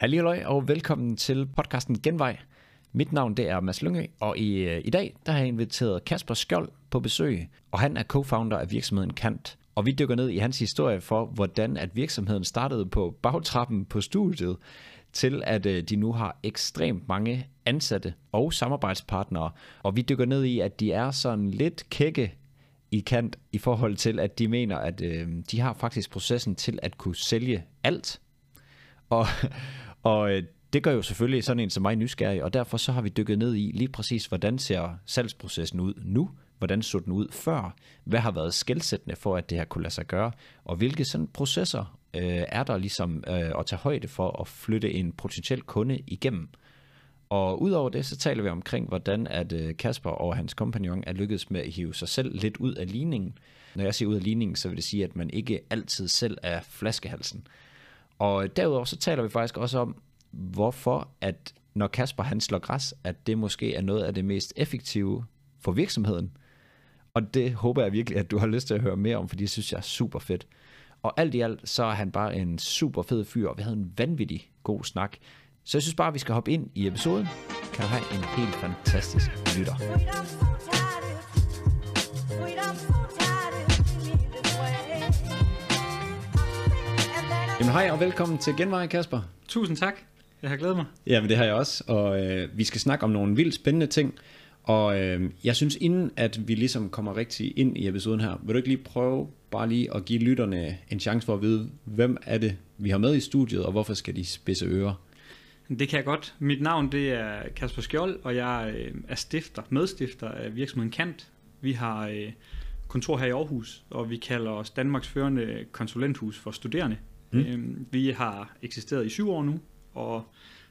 Halløj og velkommen til podcasten Genvej. Mit navn det er Mads Lyngø, og i, øh, i dag der har jeg inviteret Kasper Skjold på besøg, og han er co-founder af virksomheden Kant. Og vi dykker ned i hans historie for, hvordan at virksomheden startede på bagtrappen på studiet, til at øh, de nu har ekstremt mange ansatte og samarbejdspartnere. Og vi dykker ned i, at de er sådan lidt kække i kant i forhold til, at de mener, at øh, de har faktisk processen til at kunne sælge alt. Og, og øh, det gør jo selvfølgelig sådan en som mig nysgerrig, og derfor så har vi dykket ned i lige præcis, hvordan ser salgsprocessen ud nu, hvordan så den ud før, hvad har været skældsættende for, at det her kunne lade sig gøre, og hvilke sådan processer øh, er der ligesom øh, at tage højde for at flytte en potentiel kunde igennem. Og udover det, så taler vi omkring, hvordan at øh, Kasper og hans kompagnon er lykkedes med at hive sig selv lidt ud af ligningen. Når jeg siger ud af ligningen, så vil det sige, at man ikke altid selv er flaskehalsen. Og derudover så taler vi faktisk også om, hvorfor at når Kasper han slår græs, at det måske er noget af det mest effektive for virksomheden. Og det håber jeg virkelig, at du har lyst til at høre mere om, for det synes jeg er super fedt. Og alt i alt, så er han bare en super fed fyr, og vi havde en vanvittig god snak. Så jeg synes bare, at vi skal hoppe ind i episoden. Kan du have en helt fantastisk lytter. Jamen hej og velkommen til Genvej, Kasper. Tusind tak. Jeg har glædet mig. Ja, men det har jeg også, og øh, vi skal snakke om nogle vildt spændende ting. Og øh, jeg synes, inden at vi ligesom kommer rigtig ind i episoden her, vil du ikke lige prøve bare lige at give lytterne en chance for at vide, hvem er det, vi har med i studiet, og hvorfor skal de spidse ører? Det kan jeg godt. Mit navn det er Kasper Skjold, og jeg øh, er stifter, medstifter af virksomheden Kant. Vi har øh, kontor her i Aarhus, og vi kalder os Danmarks førende konsulenthus for studerende. Mm. Øhm, vi har eksisteret i syv år nu, og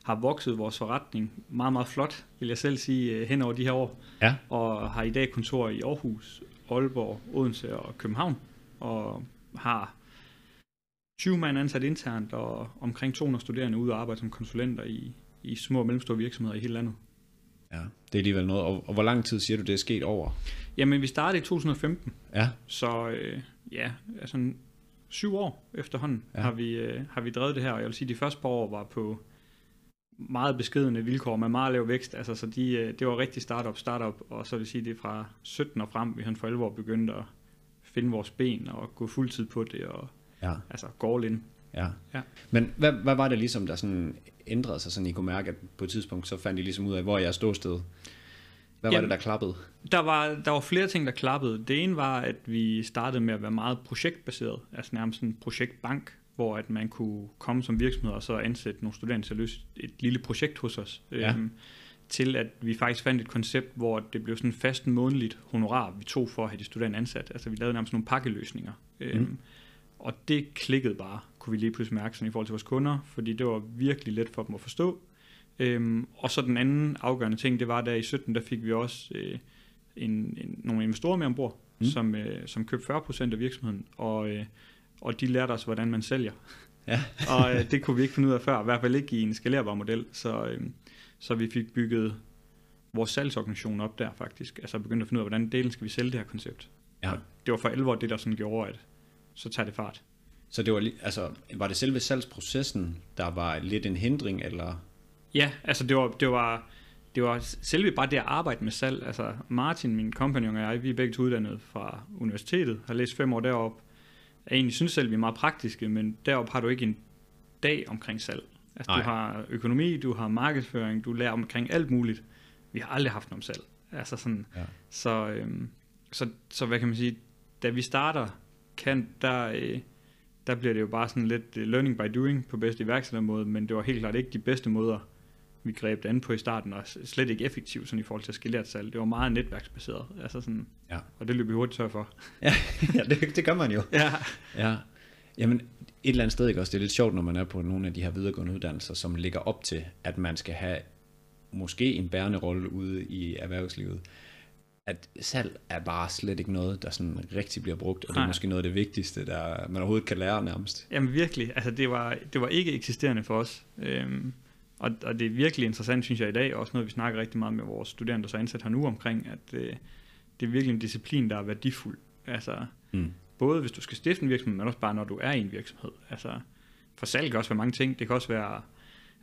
har vokset vores forretning meget, meget flot, vil jeg selv sige, øh, hen over de her år. Ja. Og har i dag kontor i Aarhus, Aalborg, Odense og København, og har 20 mand ansat internt og omkring 200 studerende ude og arbejde som konsulenter i, i små og mellemstore virksomheder i hele landet. Ja, det er alligevel noget. Og, og hvor lang tid siger du, det er sket over? Jamen, vi startede i 2015, Ja, så øh, ja, altså syv år efterhånden Ja. har, vi, øh, har vi drevet det her, og jeg vil sige, at de første par år var på meget beskedende vilkår med meget lav vækst, altså så de, øh, det var rigtig startup, startup, og så vil sige, det er fra 17 og frem, vi har for alvor begyndt at finde vores ben og gå fuldtid på det, og ja, altså gå all in. ja. Ja. Men hvad, hvad var det ligesom, der sådan ændrede sig, sådan I kunne mærke, at på et tidspunkt, så fandt I ligesom ud af, hvor jeg stod sted? Hvad var Jamen- det, der klappede? Der var, der var flere ting, der klappede. Det ene var, at vi startede med at være meget projektbaseret, altså nærmest en projektbank, hvor at man kunne komme som virksomhed og så ansætte nogle studerende til at løse et lille projekt hos os. Ja. Øhm, til at vi faktisk fandt et koncept, hvor det blev sådan fast månedligt honorar, vi tog for at have de studerende ansat. Altså vi lavede nærmest nogle pakkeløsninger. Øhm, Mm. Og det klikkede bare, kunne vi lige pludselig mærke sådan i forhold til vores kunder, fordi det var virkelig let for dem at forstå. Øhm, og så den anden afgørende ting, det var, der i 17, der fik vi også øh, en, en, nogle investorer med ombord, Mm. som, øh, som købte 40% af virksomheden, og, øh, og de lærte os, hvordan man sælger. Ja. og øh, det kunne vi ikke finde ud af før, i hvert fald ikke i en skalerbar model, så, øh, så vi fik bygget vores salgsorganisation op der faktisk, altså begyndte at finde ud af, hvordan delen skal vi sælge det her koncept. Ja. Og det var for alvor det, der sådan gjorde, at så tager det fart. Så det var, altså, var det selve salgsprocessen, der var lidt en hindring, eller? Ja, altså det var, det var, det var selve bare det at arbejde med salg. Altså Martin, min kompagnon og jeg, vi er begge to uddannet fra universitetet, har læst fem år derop. Jeg egentlig synes selv, vi er meget praktiske, men derop har du ikke en dag omkring salg. Altså Nej. du har økonomi, du har markedsføring, du lærer omkring alt muligt. Vi har aldrig haft noget om salg. Altså sådan, Ja. så, øhm, så, så hvad kan man sige, da vi starter, kan, der, øh, der bliver det jo bare sådan lidt øh, learning by doing på bedste iværksættermåde, men det var helt klart ikke de bedste måder, vi greb det an på i starten, og slet ikke effektivt sådan i forhold til at skalere salg. Det var meget netværksbaseret, altså sådan, Ja. og det løb vi hurtigt tør for. ja, det, det gør man jo. Ja, Ja. Jamen, et eller andet sted, ikke også? Det er lidt sjovt, når man er på nogle af de her videregående uddannelser, som ligger op til, at man skal have måske en bærende rolle ude i erhvervslivet. At salg er bare slet ikke noget, der sådan rigtig bliver brugt, og det er Nej. måske noget af det vigtigste, der man overhovedet kan lære nærmest. Jamen virkelig, altså det var, det var ikke eksisterende for os. Øhm, og, og det er virkelig interessant, synes jeg i dag, også noget vi snakker rigtig meget med vores studerende, der så er ansat her nu omkring, at øh, det er virkelig en disciplin, der er værdifuld. Altså Mm. både hvis du skal stifte en virksomhed, men også bare når du er i en virksomhed. Altså, for salg kan også være mange ting. Det kan også være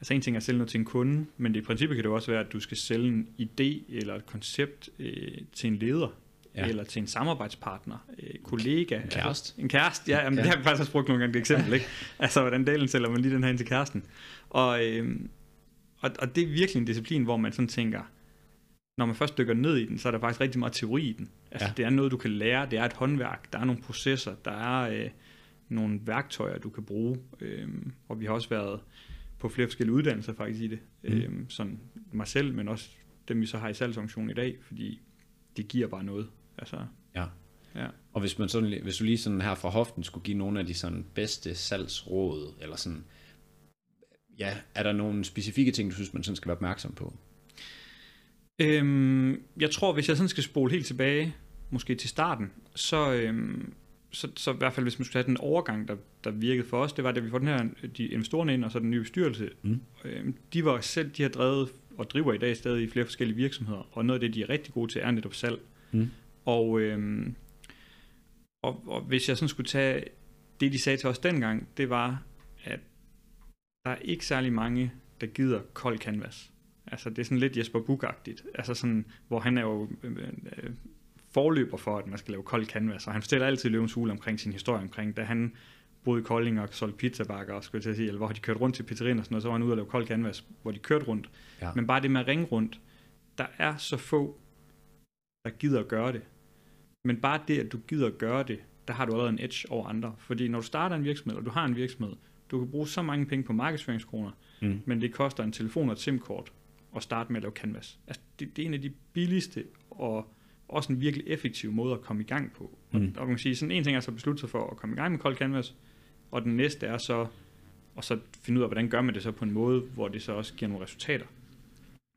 altså en ting er at sælge noget til en kunde, men det i princippet kan det også være, at du skal sælge en idé eller et koncept øh, til en leder, ja. eller til en samarbejdspartner, øh, kollega. En kæreste. Altså, en kæreste, ja, jamen, Ja. det har vi faktisk også brugt nogle gange det eksempel, ikke? Altså, hvordan delen sælger man lige den her ind til kæresten. Og, øh, og, og det er virkelig en disciplin, hvor man sådan tænker, når man først dykker ned i den, så er der faktisk rigtig meget teori i den. Altså, Ja. det er noget, du kan lære, det er et håndværk, der er nogle processer, der er øh, nogle værktøjer, du kan bruge. Øh, og vi har også været på flere forskellige uddannelser faktisk i det. Mm. Øh, sådan mig selv, men også dem, vi så har i salgsorganisationen i dag, fordi det giver bare noget. Altså, Ja. ja. Og hvis, man sådan, hvis du lige sådan her fra hoften skulle give nogle af de sådan bedste salgsråd, eller sådan, ja, er der nogle specifikke ting, du synes, man sådan skal være opmærksom på? Øhm, jeg tror, hvis jeg sådan skal spole helt tilbage, måske til starten, så, øhm, så, så i hvert fald, hvis man skulle have den overgang, der, der virkede for os, det var, da vi får den her, de investorerne ind, og så den nye bestyrelse, Mm. øhm, de var selv, de har drevet og driver i dag stadig i flere forskellige virksomheder, og noget af det, de er rigtig gode til, er netop salg. Mm. Og, øhm, og, og hvis jeg sådan skulle tage det, de sagde til os dengang, det var, der er ikke særlig mange, der gider kold canvas. Altså det er sådan lidt Jesper Buch-agtigt, altså sådan, hvor han er jo øh, øh, forløber for, at man skal lave kold canvas, og han fortæller altid Løvens Hule omkring sin historie omkring, da han boede i Kolding og solgte pizzabakker, og skulle til at sige, eller hvor de kørte rundt til pizzerien og sådan noget, så var han ude og lave kold canvas, hvor de kørte rundt. Ja. Men bare det med at ringe rundt, der er så få, der gider at gøre det. Men bare det, at du gider at gøre det, der har du allerede en edge over andre. Fordi når du starter en virksomhed, og du har en virksomhed, du kan bruge så mange penge på markedsføringskroner, Mm. men det koster en telefon og et SIM-kort at starte med at lave canvas. Altså, det, det er en af de billigste og også en virkelig effektiv måde at komme i gang på. Mm. Og, og man kan sige, sådan en ting er så at beslutte sig for at komme i gang med kold canvas, og den næste er så og så finde ud af, hvordan gør man det så på en måde, hvor det så også giver nogle resultater.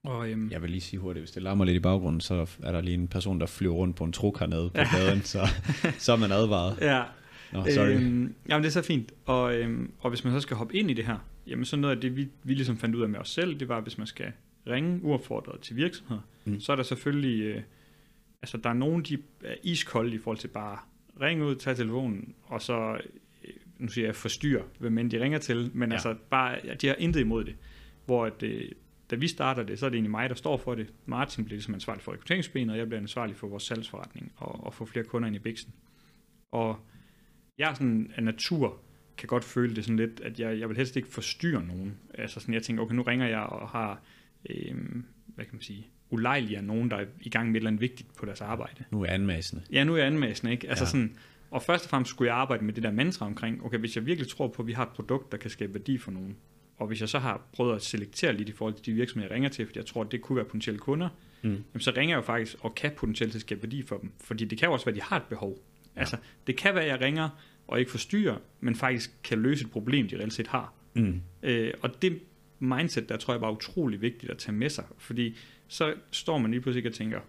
Og, øhm, Jeg vil lige sige hurtigt, hvis det larmer lidt i baggrunden, så er der lige en person, der flyver rundt på en truk hernede på gaden, så, så er man advaret. ja, Nå, sorry. Øhm, jamen det er så fint. Og, øhm, og hvis man så skal hoppe ind i det her, jamen så noget af det, vi, vi ligesom fandt ud af med os selv, det var, hvis man skal ringe uopfordret til virksomheder, Mm. så er der selvfølgelig, øh, altså der er nogen, de er iskolde i forhold til bare ringe ud, tage telefonen, og så, øh, nu siger jeg forstyrre, hvem end de ringer til, men ja. altså bare, ja, de har intet imod det. Hvor at, øh, da vi starter det, så er det egentlig mig, der står for det. Martin bliver ligesom ansvarlig for rekrutteringsbenet, og jeg bliver ansvarlig for vores salgsforretning og, og få flere kunder ind i biksen. Og jeg er sådan af natur kan godt føle det sådan lidt, at jeg, jeg vil helst ikke forstyrre nogen. Altså sådan, jeg tænker, okay, nu ringer jeg og har, øhm, hvad kan man sige, ulejliger nogen, der er i gang med et eller andet vigtigt på deres arbejde. Nu er jeg anmasende. Ja, nu er jeg anmassende, ikke? Altså Ja. sådan, og først og fremmest skulle jeg arbejde med det der mantra omkring, okay, hvis jeg virkelig tror på, at vi har et produkt, der kan skabe værdi for nogen, og hvis jeg så har prøvet at selektere lidt i forhold til de virksomheder, jeg ringer til, fordi jeg tror, at det kunne være potentielle kunder, Mm. jamen, så ringer jeg jo faktisk og kan potentielt skabe værdi for dem. Fordi det kan jo også være, at de har et behov. Ja. Altså, det kan være, at jeg ringer og ikke forstyrrer, men faktisk kan løse et problem, de reelt set har. Mm. Øh, og det mindset, der tror jeg er utrolig vigtigt at tage med sig. Fordi så står man lige pludselig og tænker,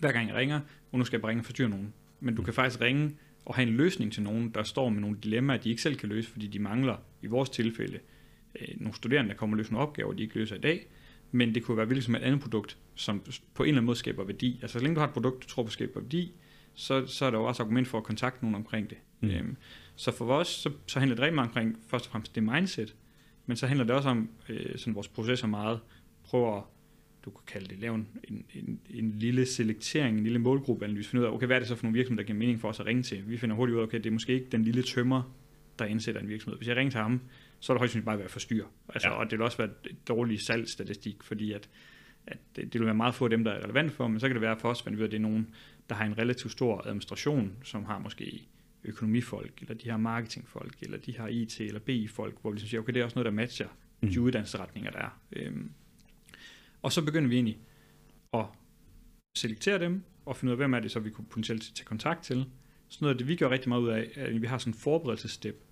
hver gang jeg ringer, og nu skal jeg bare ringe og forstyrre nogen. Men du kan faktisk ringe og have en løsning til nogen, der står med nogle dilemmaer, de ikke selv kan løse, fordi de mangler, i vores tilfælde, øh, nogle studerende, der kommer og løser nogle opgaver, de ikke løser i dag. Men det kunne være hvilket som et andet produkt, som på en eller anden måde skaber værdi. Altså så længe du har et produkt, du tror på skaber værdi, så, så er der jo også argument for at kontakte nogen omkring det. Mm. Øhm, så for os, så, så handler det rigtig meget omkring først og fremmest det mindset, men så handler det også om øh, sådan vores processer meget. Prøv at, du kan kalde det, lave en, en, en, en lille selektering, en lille målgruppeanalyse, finde ud af, okay, hvad er det så for nogle virksomheder, der giver mening for os at ringe til? Vi finder hurtigt ud af, okay, det er måske ikke den lille tømmer, der indsætter en virksomhed. Hvis jeg ringer til ham, så er det højst sandsynligt bare være forstyr. Altså, Ja. Og det vil også være et dårlig salgsstatistik, fordi at, at det, det vil være meget få af dem, der er relevant for, men så kan det være for os, at vi ved, at det er nogen, der har en relativt stor administration, som har måske økonomifolk, eller de har marketingfolk, eller de har IT eller BI-folk, hvor vi ligesom siger, okay, det er også noget, der matcher Mm. de uddannelsesretninger, der er. Øhm, og så begynder vi egentlig at selektere dem, og finde ud af, hvem er det så, vi kunne potentielt tage kontakt til. Så noget det, vi gør rigtig meget ud af, at vi har sådan en forberedelsesstep,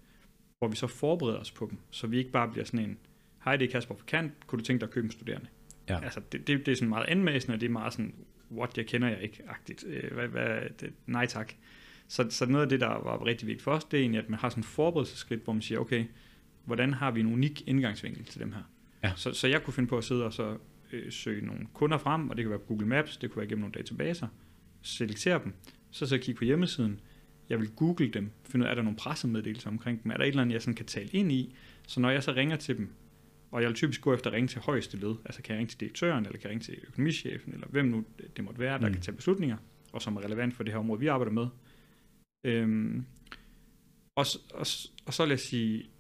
hvor vi så forbereder os på dem, så vi ikke bare bliver sådan en, hej, det er Kasper for Kant, kunne du tænke dig at købe en studerende? Ja. Altså, det, det, det er sådan meget anmæsende, og det er meget sådan, what, jeg kender jeg ikke-agtigt. Øh, hvad, hvad, det, nej tak. Så, så noget af det, der var rigtig vigtigt for os, det er egentlig, at man har sådan en forberedelsesskridt, hvor man siger, okay, hvordan har vi en unik indgangsvinkel til dem her? Ja. Så, så jeg kunne finde på at sidde og så øh, søge nogle kunder frem, og det kan være på Google Maps, det kunne være gennem nogle databaser, selektere dem, så så kigge på hjemmesiden, jeg vil google dem, finde ud af, er der nogle pressemeddelelser omkring dem, er der et eller andet, jeg sådan kan tale ind i, så når jeg så ringer til dem, Og jeg vil typisk gå efter at ringe til højeste led. Altså kan jeg ringe til direktøren, eller kan jeg ringe til økonomichefen, eller hvem nu det måtte være, der mm. kan tage beslutninger, og som er relevant for det her område, vi arbejder med. Øhm, og, og, og så vil jeg sige,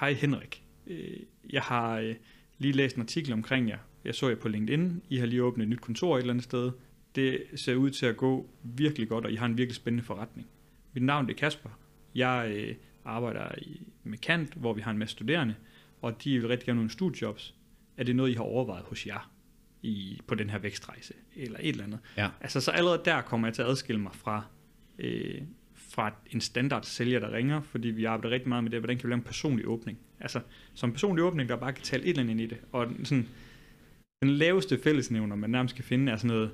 hej Henrik, øh, jeg har øh, lige læst en artikel omkring jer. Jeg så jer på LinkedIn. I har lige åbnet et nyt kontor et eller andet sted. Det ser ud til at gå virkelig godt, og I har en virkelig spændende forretning. Mit navn er Kasper. Jeg øh, arbejder i, med Kant, hvor vi har en masse studerende, og de vil rigtig gerne nogle studiejobs. Er det noget, I har overvejet hos jer i, på den her vækstrejse, eller et eller andet? Ja. Altså, så allerede der kommer jeg til at adskille mig fra, øh, fra en standard sælger, der ringer, fordi vi arbejder rigtig meget med det, hvordan kan vi lave en personlig åbning? Altså, som en personlig åbning, der bare kan tale et eller andet ind i det. Og sådan, den laveste fællesnævner, man nærmest kan finde, er sådan noget,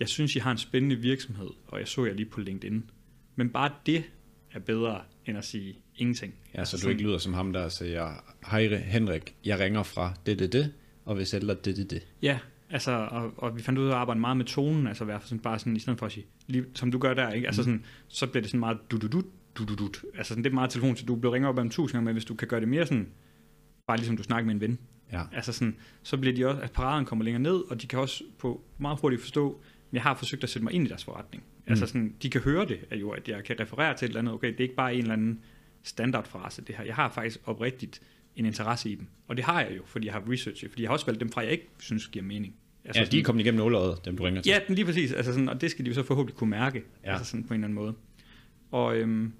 jeg synes, I har en spændende virksomhed, og jeg så jer lige på LinkedIn. Men bare det er bedre, end at sige ingenting. Ja, så du ikke lyder som ham, der siger, hej Henrik, jeg ringer fra det, det, det, og vi sælger det, det, det. Ja, altså, og, og vi fandt ud af at arbejde meget med tonen, altså fald sådan, bare sådan, i stedet for at sige, lige, som du gør der, ikke? Altså mm. sådan, så bliver det sådan meget du du du du du du Altså sådan, det er meget telefon, så du bliver ringer op om tusind gange, men hvis du kan gøre det mere sådan, bare ligesom du snakker med en ven, Ja. altså sådan, så bliver de også, at paraden kommer længere ned, og de kan også på meget hurtigt forstå, jeg har forsøgt at sætte mig ind i deres forretning. Mm. Altså sådan, de kan høre det, at jo, at jeg kan referere til et eller andet, okay, det er ikke bare en eller anden standardfrase, det her. Jeg har faktisk oprigtigt en interesse i dem. Og det har jeg jo, fordi jeg har researchet, fordi jeg har også valgt dem fra, jeg ikke synes giver mening. Altså ja, de er kommet igennem nåløjet, dem du ringer til. Ja, den lige præcis. Altså sådan, og det skal de jo så forhåbentlig kunne mærke, Ja. altså sådan på en eller anden måde. Og, øhm,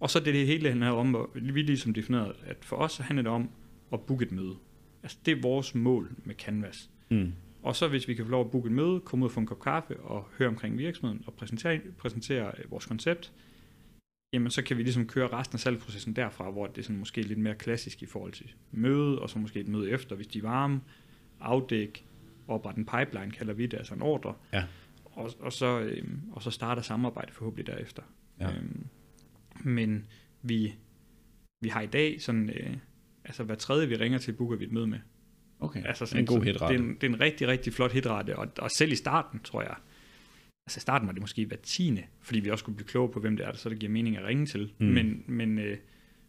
og så det, det hele handler om, hvor vi ligesom defineret, at for os handler det om at booke et møde. Altså det er vores mål med Canvas. Mm. Og så hvis vi kan få lov at booke et møde, komme ud og få en kop kaffe og høre omkring virksomheden og præsentere, præsentere øh, vores koncept, jamen så kan vi ligesom køre resten af salgsprocessen derfra, hvor det er sådan måske lidt mere klassisk i forhold til møde, og så måske et møde efter, hvis de er varme, afdæk, oprette en pipeline, kalder vi det, altså en ordre, Ja. og, og, så, øhm, og så starter samarbejdet forhåbentlig derefter. Ja. Øhm, men vi, vi har i dag sådan, øh, altså hver tredje vi ringer til, booker vi et møde med. Okay, Altså sådan, en god hitrate. Det er, en, det er en rigtig, rigtig flot hitrate, og, og selv i starten, tror jeg, altså i starten var det måske hver tiende, fordi vi også skulle blive klogere på, hvem det er, så det giver mening at ringe til. Mm. Men, men, øh,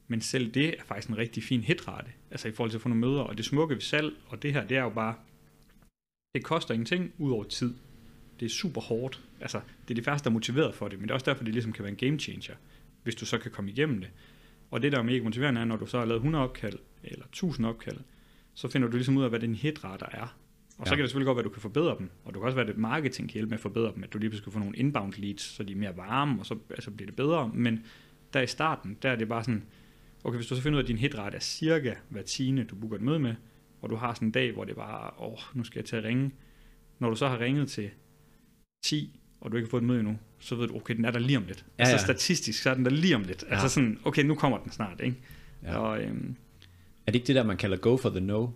men selv det er faktisk en rigtig fin hitrate, altså i forhold til at få nogle møder, og det smukke ved salg, og det her, det er jo bare, det koster ingenting ud over tid. Det er super hårdt. Altså, det er de færreste, der er motiveret for det, men det er også derfor, det ligesom kan være en game changer, hvis du så kan komme igennem det. Og det, der er mega motiverende, er, når du så har lavet 100 opkald, eller 1000 opkald, så finder du ligesom ud af, hvad din hitrater er. Og så Ja. kan det selvfølgelig godt være, at du kan forbedre dem. Og du kan også være, at marketing kan hjælpe med at forbedre dem. At du lige pludselig kan få nogle inbound leads, så de er mere varme, og så altså bliver det bedre. Men der i starten, der er det bare sådan, okay, hvis du så finder ud af, at din hitrate er cirka hver tiende, du booker et møde med, og du har sådan en dag, hvor det bare, åh, nu skal jeg til at ringe. Når du så har ringet til 10, og du ikke har fået et møde endnu, så ved du, okay, den er der lige om lidt. Ja, altså ja. statistisk, så er den der lige om lidt. Ja. Altså sådan, okay, nu kommer den snart, ikke? Ja. Og øhm, Er det ikke det der, man kalder go for the no?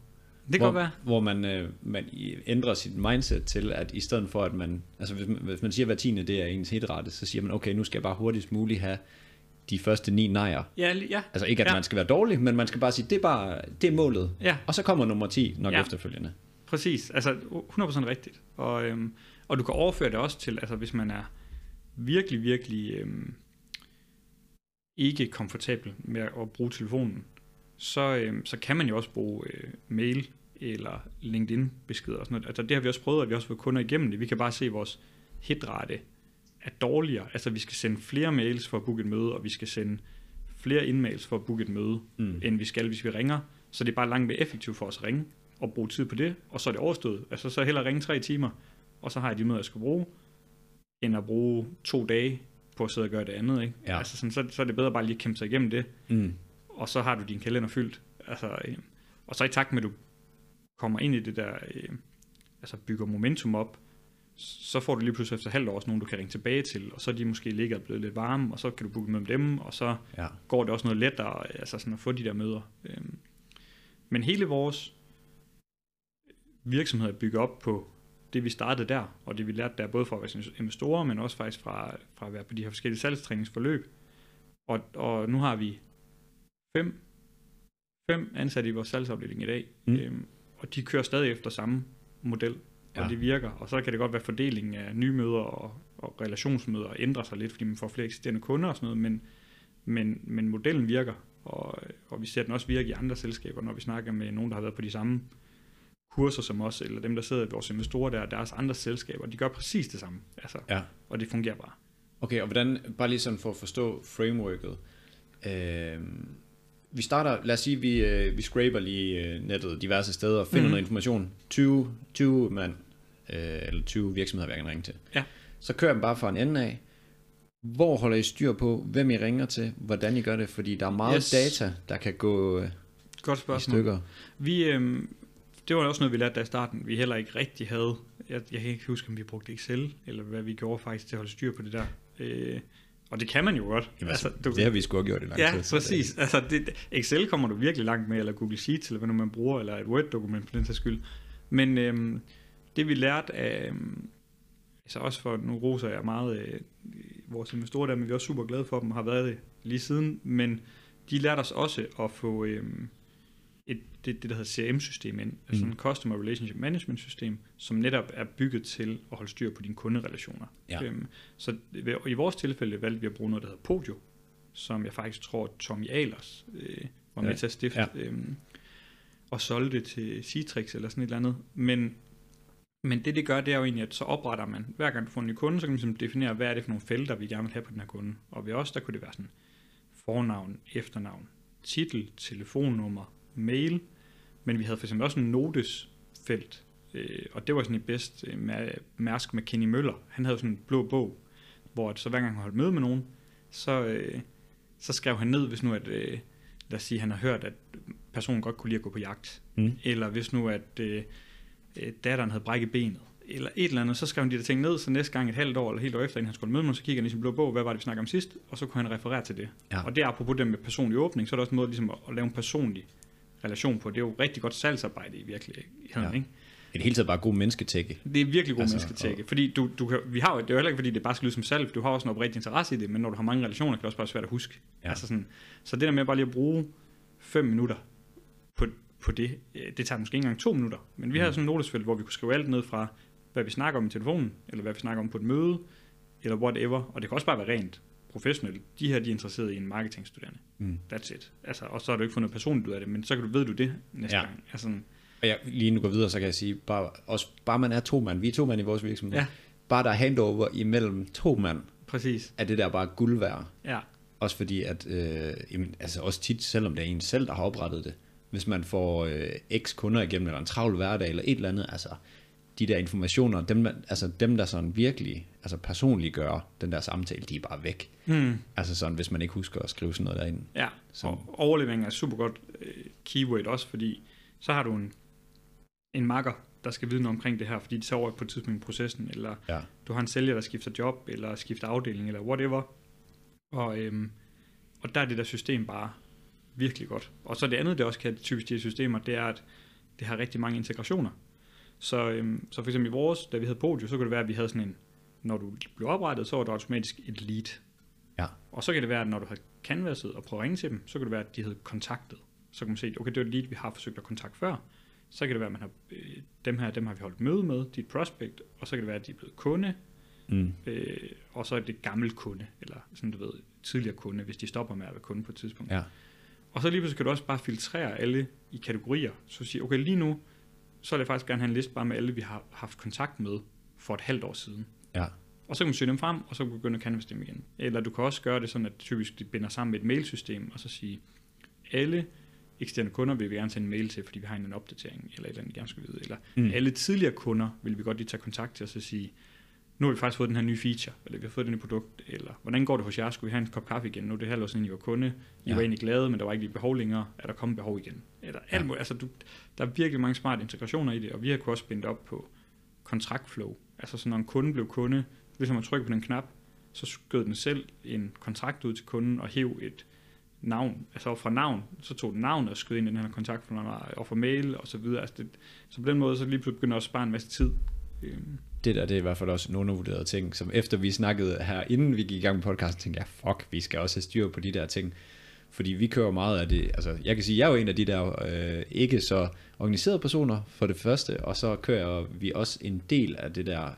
Det kan hvor, være. Hvor man, øh, man ændrer sit mindset til, at i stedet for, at man... Altså hvis man, hvis man siger, at hver tiende det er ens hitrate, så siger man, okay, nu skal jeg bare hurtigst muligt have de første ni nejer. Ja, ja. Altså ikke, at Ja. man skal være dårlig, men man skal bare sige, det er bare det er målet. Ja, Og så kommer nummer 10 nok Ja. efterfølgende. præcis. Altså 100% rigtigt. Og, øhm, og du kan overføre det også til, altså hvis man er virkelig, virkelig øhm, ikke komfortabel med at bruge telefonen, så, øhm, så kan man jo også bruge øh, mail eller LinkedIn-beskeder og sådan noget. Altså det har vi også prøvet, at vi også har fået kunder igennem det. Vi kan bare se, at vores hitrate er dårligere. Altså vi skal sende flere mails for at booke et møde, og vi skal sende flere indmails for at booke et møde, Mm. end vi skal, hvis vi ringer. Så det er bare langt mere effektivt for os at ringe og bruge tid på det, og så er det overstået. Altså så hellere ringe tre timer, og så har jeg de møder, jeg skal bruge, end at bruge to dage på at sidde og gøre det andet. Ikke? Ja. Altså sådan, så, så er det bedre bare lige at kæmpe sig igennem det, Mm. Og så har du din kalender fyldt. Altså, øh, og så i takt med, at du kommer ind i det der, øh, altså bygger momentum op, så får du lige pludselig efter halvt år også nogen, du kan ringe tilbage til, og så er de måske ligget blevet lidt varme, og så kan du booke med dem, og så Ja. går det også noget lettere altså sådan at få de der møder. Øhm, Men hele vores virksomhed er bygget op på det, vi startede der, og det vi lærte der, både fra at være investorer, men også faktisk fra, fra at være på de her forskellige salgstræningsforløb. Og, og nu har vi fem, fem ansatte i vores salgsafdeling i dag, Mm. øhm, og de kører stadig efter samme model, og Ja. ja. det virker. Og så kan det godt være, at fordelingen af nye møder og, og relationsmøder ændrer sig lidt, fordi man får flere eksisterende kunder og sådan noget, men, men, men modellen virker. og, og vi ser den også virke i andre selskaber, når vi snakker med nogen, der har været på de samme kurser som os, eller dem, der sidder i vores investorer der, deres andre selskaber, de gør præcis det samme. Altså, Ja. Og det fungerer bare. Okay, og hvordan, bare lige sådan for at forstå frameworket. Øh, vi starter, lad os sige, vi, øh, vi scraper lige øh, nettet diverse steder og finder mm. noget information. 20, 20 mand, øh, eller 20 virksomheder, jeg kan ringe til. Ja. Så kører man bare fra en ende af. Hvor holder I styr på, hvem I ringer til, hvordan I gør det? Fordi der er meget Yes. data, der kan gå øh, Godt i spørgsmål. stykker. Vi, øhm, det var også noget, vi lærte der i starten. Vi heller ikke rigtig havde. Jeg, jeg kan ikke huske, om vi brugte Excel, eller hvad vi gjorde faktisk til at holde styr på det der. Øh, og det kan man jo godt. Jamen, altså, du, det har vi sgu have gjort i lang ja, tid. det- præcis. Altså, det, Excel kommer du virkelig langt med, eller Google Sheets, eller hvad nu man bruger, eller et Word-dokument for den sags skyld. Men øhm, det vi lærte af, øhm, altså også for, nu roser jeg meget øh, vores investorer der, men vi er også super glade for dem, og har været det lige siden, men de lærte os også at få øhm, et, det, det, der hedder CRM-system ind, altså Mm. en Customer Relationship Management system, som netop er bygget til at holde styr på dine kunderelationer. Ja. Øhm, så i vores tilfælde valgte vi at bruge noget, der hedder Podio, som jeg faktisk tror, Tommy Ahlers øh, var med Ja. til at stifte, Ja. øhm, og solgte det til Citrix eller sådan et eller andet. Men, men det, det gør, det er jo egentlig, at så opretter man, hver gang du får en ny kunde, så kan man ligesom definere, hvad er det for nogle felter, vi gerne vil have på den her kunde. Og ved os, der kunne det være sådan fornavn, efternavn, titel, telefonnummer, mail, men vi havde for eksempel også en notesfelt, øh, og det var sådan i bedst øh, med Mærsk med Kenny Møller. Han havde sådan en blå bog, hvor at så hver gang han holdt møde med nogen, så, øh, så skrev han ned, hvis nu at, øh, lad os sige, han har hørt, at personen godt kunne lide at gå på jagt, Mm. eller hvis nu at øh, øh, datteren havde brækket benet, eller et eller andet, så skrev han de der ting ned, så næste gang et halvt år eller helt år efter, inden han skulle møde mig, så kigger han i sin blå bog, hvad var det, vi snakkede om sidst, og så kunne han referere til det. Ja. Og det er apropos det med personlig åbning, så er der også en måde ligesom at, at lave en personlig relation på. Det er jo rigtig godt salgsarbejde i virkeligheden, Ja. ikke? I det hele taget bare god mennesketække. Det er virkelig god Altså, mennesketække, fordi du, du kan, vi har jo, det er jo heller ikke, fordi det bare skal lyde som salg, du har også en oprigtig interesse i det, men når du har mange relationer, kan det også bare være svært at huske. Ja. Altså sådan, så det der med bare lige at bruge fem minutter på, på det, øh, det tager måske ikke engang to minutter, men vi havde Mm. sådan en notesfelt, hvor vi kunne skrive alt ned fra, hvad vi snakker om i telefonen, eller hvad vi snakker om på et møde, eller whatever, og det kan også bare være rent professionelt. De her, de er interesseret i en marketingstuderende. Mm. That's it. Altså, og så har du ikke fundet personligt ud af det, men så kan du, ved du det næste Ja. gang. Altså, Og jeg lige nu går videre, så kan jeg sige, bare, også, bare man er to mand, vi er to mand i vores virksomhed, Ja. bare der er handover imellem to mand, præcis. er det der bare guld værd. Ja, Også fordi, at øh, jamen, altså også tit, selvom det er en selv, der har oprettet det, hvis man får øh, x kunder igennem, eller en travl hverdag, eller et eller andet, altså de der informationer, dem, altså dem der sådan virkelig, altså personligt gør den der samtale, de er bare væk. hmm. Altså sådan, hvis man ikke husker at skrive sådan noget derind. Ja, Som- og overlevering er super godt øh, keyword også, fordi så har du en, en makker, der skal vide noget omkring det her, fordi de så over på et tidspunkt i processen, eller Ja. du har en sælger, der skifter job, eller skifter afdeling, eller whatever. Og, øhm, og der er det der system bare virkelig godt. Og så det andet, det også kan typisk de systemer, det er, at det har rigtig mange integrationer. Så, øhm, så for eksempel i vores, da vi havde Podio, så kunne det være, at vi havde sådan en, når du blev oprettet, så var der automatisk et lead. Ja. Og så kan det være, at når du har canvaset og prøver at ringe til dem, så kan det være, at de havde kontaktet. Så kan man se, okay, det var et lead, vi har forsøgt at kontakte før. Så kan det være, at man har, øh, dem her, dem har vi holdt møde med, dit prospect, og så kan det være, at de er blevet kunde, Mm. øh, og så er det gammel kunde, eller sådan du ved, tidligere kunde, hvis de stopper med at være kunde på et tidspunkt. Ja. Og så lige pludselig kan du også bare filtrere alle i kategorier, så sige, okay, lige nu, så vil jeg faktisk gerne have en liste bare med alle, vi har haft kontakt med for et halvt år siden. Ja. Og så kan man søge dem frem, og så begynde at canvas dem igen. Eller du kan også gøre det sådan, at typisk de binder sammen med et mailsystem, og så sige, alle eksterne kunder vil vi gerne sende en mail til, fordi vi har en opdatering, eller et eller andet, gerne skal vide. Eller Mm. alle tidligere kunder vil vi godt lige tage kontakt til, og så sige, nu har vi faktisk fået den her nye feature, eller vi har fået det nye produkt, eller hvordan går det hos jer? Skulle vi have en kop kaffe igen? Nu er det halvt år siden, I var kunde. I Ja. var egentlig glade, men der var ikke lige behov længere. Er der kommet behov igen? Eller alt Ja. muligt. Altså, du, der er virkelig mange smarte integrationer i det, og vi har kunnet også binde op på kontraktflow. Altså, så når en kunde blev kunde, hvis man trykker på den knap, så skød den selv en kontrakt ud til kunden og hæv et navn, altså fra navn, så tog den navn og skød ind i den her kontaktformular og for mail og så videre. Altså det, så på den måde, så lige pludselig begynder også at spare en masse tid. Øhm. Det der, det er i hvert fald også nogle undervurderede ting, som efter vi snakkede her, inden vi gik i gang med podcasten, tænkte jeg, fuck, vi skal også have styr på de der ting. Fordi vi kører meget af det, altså jeg kan sige, jeg er jo en af de der øh, ikke så organiserede personer for det første, og så kører vi også en del af det der,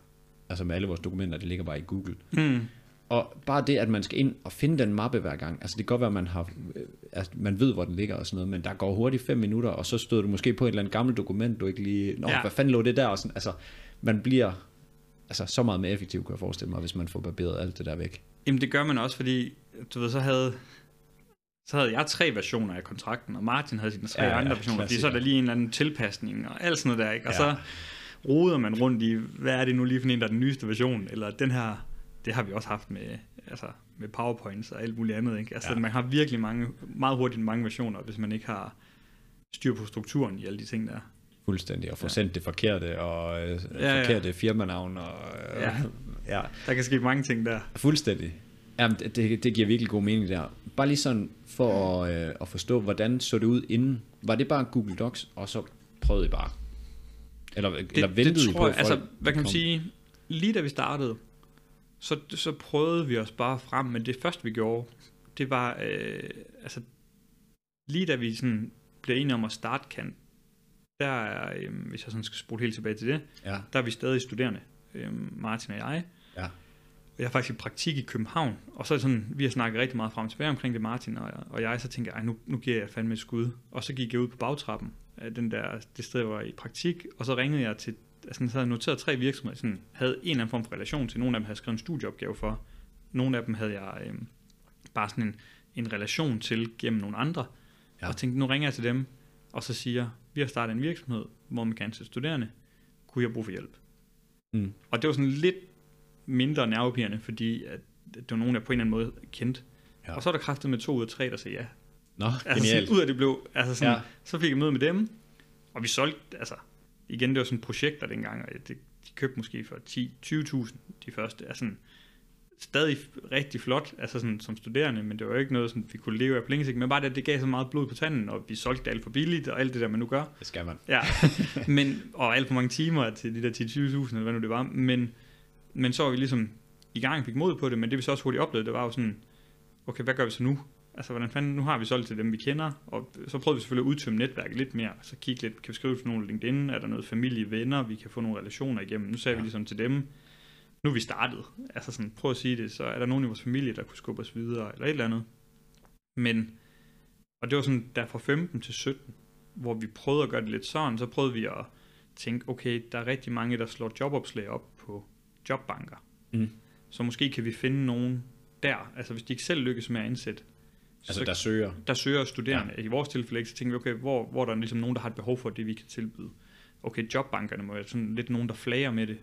altså med alle vores dokumenter, det ligger bare i Google. mm. Og bare det, at man skal ind og finde den mappe hver gang, altså det kan godt være, at man, har, øh, altså man ved, hvor den ligger og sådan noget, men der går hurtigt fem minutter, og så støder du måske på et eller andet gammelt dokument, du ikke lige, nå, ja. hvad fanden lå det der, og sådan, altså, man bliver altså, så meget mere effektiv, kan jeg forestille mig, hvis man får barberet alt det der væk. Jamen det gør man også, fordi du ved, så havde, så havde jeg tre versioner af kontrakten, og Martin havde sine tre Ja, ja, ja, andre versioner, fordi så er der klassiker. lige en eller anden tilpasning og alt sådan noget der, ikke? Og Ja. så roder man rundt i, hvad er det nu lige for en, der er den nyeste version, eller den her, det har vi også haft med, altså, med powerpoints og alt muligt andet, ikke? Altså Ja. ja. man har virkelig mange, meget hurtigt mange versioner, hvis man ikke har styr på strukturen i alle de ting der. Fuldstændig, og få Ja. ja. sendt det forkerte, og øh, Ja, ja. forkerte firmanavn, og øh, Ja. ja. Der kan ske mange ting der. Fuldstændig. Jamen, det, det, det giver virkelig god mening der. Bare lige sådan for at, øh, at forstå, hvordan så det ud inden. Var det bare Google Docs, og så prøvede I bare? Eller, det, eller ventede I på, jeg, altså, hvad kan man kom? sige, lige da vi startede, så, så prøvede vi os bare frem, men det første vi gjorde, det var, øh, altså, lige da vi sådan blev enige om at starte kan, der er, øh, hvis jeg sådan skal spole helt tilbage til det, Ja, der er vi stadig studerende, øh, Martin og jeg. ja, jeg er faktisk i praktik i København, og så er sådan, vi har snakket rigtig meget frem og tilbage omkring det, Martin og, og jeg, så tænker jeg, "Ej, nu, nu giver jeg fandme et skud. Og så gik jeg ud på bagtrappen af den der, det sted, jeg var i praktik, og så ringede jeg til, altså så havde jeg noteret tre virksomheder, sådan, havde en eller anden form for relation til, nogle af dem havde jeg skrevet en studieopgave for, nogle af dem havde jeg øh, bare sådan en, en relation til gennem nogle andre, Ja. og tænkte, nu ringer jeg til dem, og så siger, jeg, vi har startet en virksomhed, hvor man kan ansætte studerende, kunne jeg bruge for hjælp? Mm. Og det var sådan lidt mindre nervepirrende, fordi at det var nogen, jeg på en eller anden måde kendte. Ja. Og så er der kræftet med to ud af tre, der sagde ja. Nå, Altså genialt. sådan, ud af det blev, altså sådan, Ja. så fik jeg møde med dem, og vi solgte, altså igen, det var sådan projekter dengang, og det, de købte måske for 10-20.000 de første, altså sådan, stadig rigtig flot, altså sådan som studerende, men det var jo ikke noget, sådan, vi kunne leve af på sigt, men bare det, det gav så meget blod på tanden, og vi solgte det alt for billigt, og alt det der, man nu gør. Det skal man. Ja, men, og alt for mange timer til de der 10-20.000, eller hvad nu det var. Men, men så var vi ligesom i gang, fik mod på det, men det vi så også hurtigt oplevede, det var jo sådan, okay, hvad gør vi så nu? Altså, hvordan fanden, nu har vi solgt til dem, vi kender, og så prøvede vi selvfølgelig at udtømme netværket lidt mere, så kigge lidt, kan vi skrive til nogle LinkedIn, er der noget familie, venner, vi kan få nogle relationer igennem. Nu sagde ja. Vi ligesom til dem, nu er vi startet, altså sådan, prøv at sige det, så er der nogen i vores familie, der kunne skubbe os videre, eller et eller andet. Men, og det var sådan, der fra 15 til 17, hvor vi prøvede at gøre det lidt sådan, så prøvede vi at tænke, okay, der er rigtig mange, der slår jobopslag op jobbanker. Mm. Så måske kan vi finde nogen der, altså hvis de ikke selv lykkes med at ansætte, Altså, så der søger. der søger studerende. Ja. I vores tilfælde, ikke, så tænker vi, okay, hvor, hvor er der ligesom nogen, der har et behov for det, vi kan tilbyde. Okay, jobbankerne må være sådan lidt nogen, der flager med det.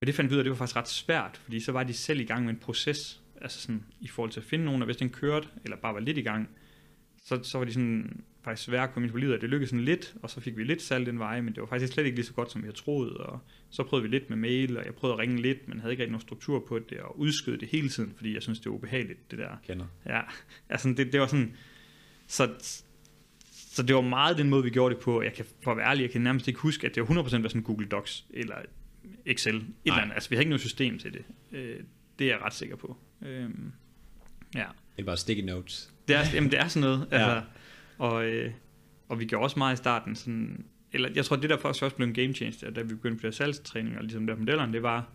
Men det fandt vi ud af, det var faktisk ret svært, fordi så var de selv i gang med en proces, altså sådan i forhold til at finde nogen, og hvis den kørte, eller bare var lidt i gang, så, så var de sådan faktisk svære at komme ind på livet, og det lykkedes sådan lidt, og så fik vi lidt salg den vej, men det var faktisk slet ikke lige så godt, som havde troet, og så prøvede vi lidt med mail, og jeg prøvede at ringe lidt, men havde ikke rigtig nogen struktur på det, og udskød det hele tiden, fordi jeg synes, det var ubehageligt, det der. Kender. Ja, altså det, det var sådan, så, så det var meget den måde, vi gjorde det på. Jeg kan for at være ærlig, jeg kan nærmest ikke huske, at det var 100% var sådan Google Docs eller Excel. Et eller andet. Altså, vi har ikke noget system til det. Øh, det er jeg ret sikker på. Øhm, ja, Det er bare sticky notes. det er, jamen, det er sådan noget. Ja. Og, øh, og vi gjorde også meget i starten sådan, eller jeg tror, det der faktisk også blev en game changer, da vi begyndte på det salgstræning og ligesom der modellerne, det var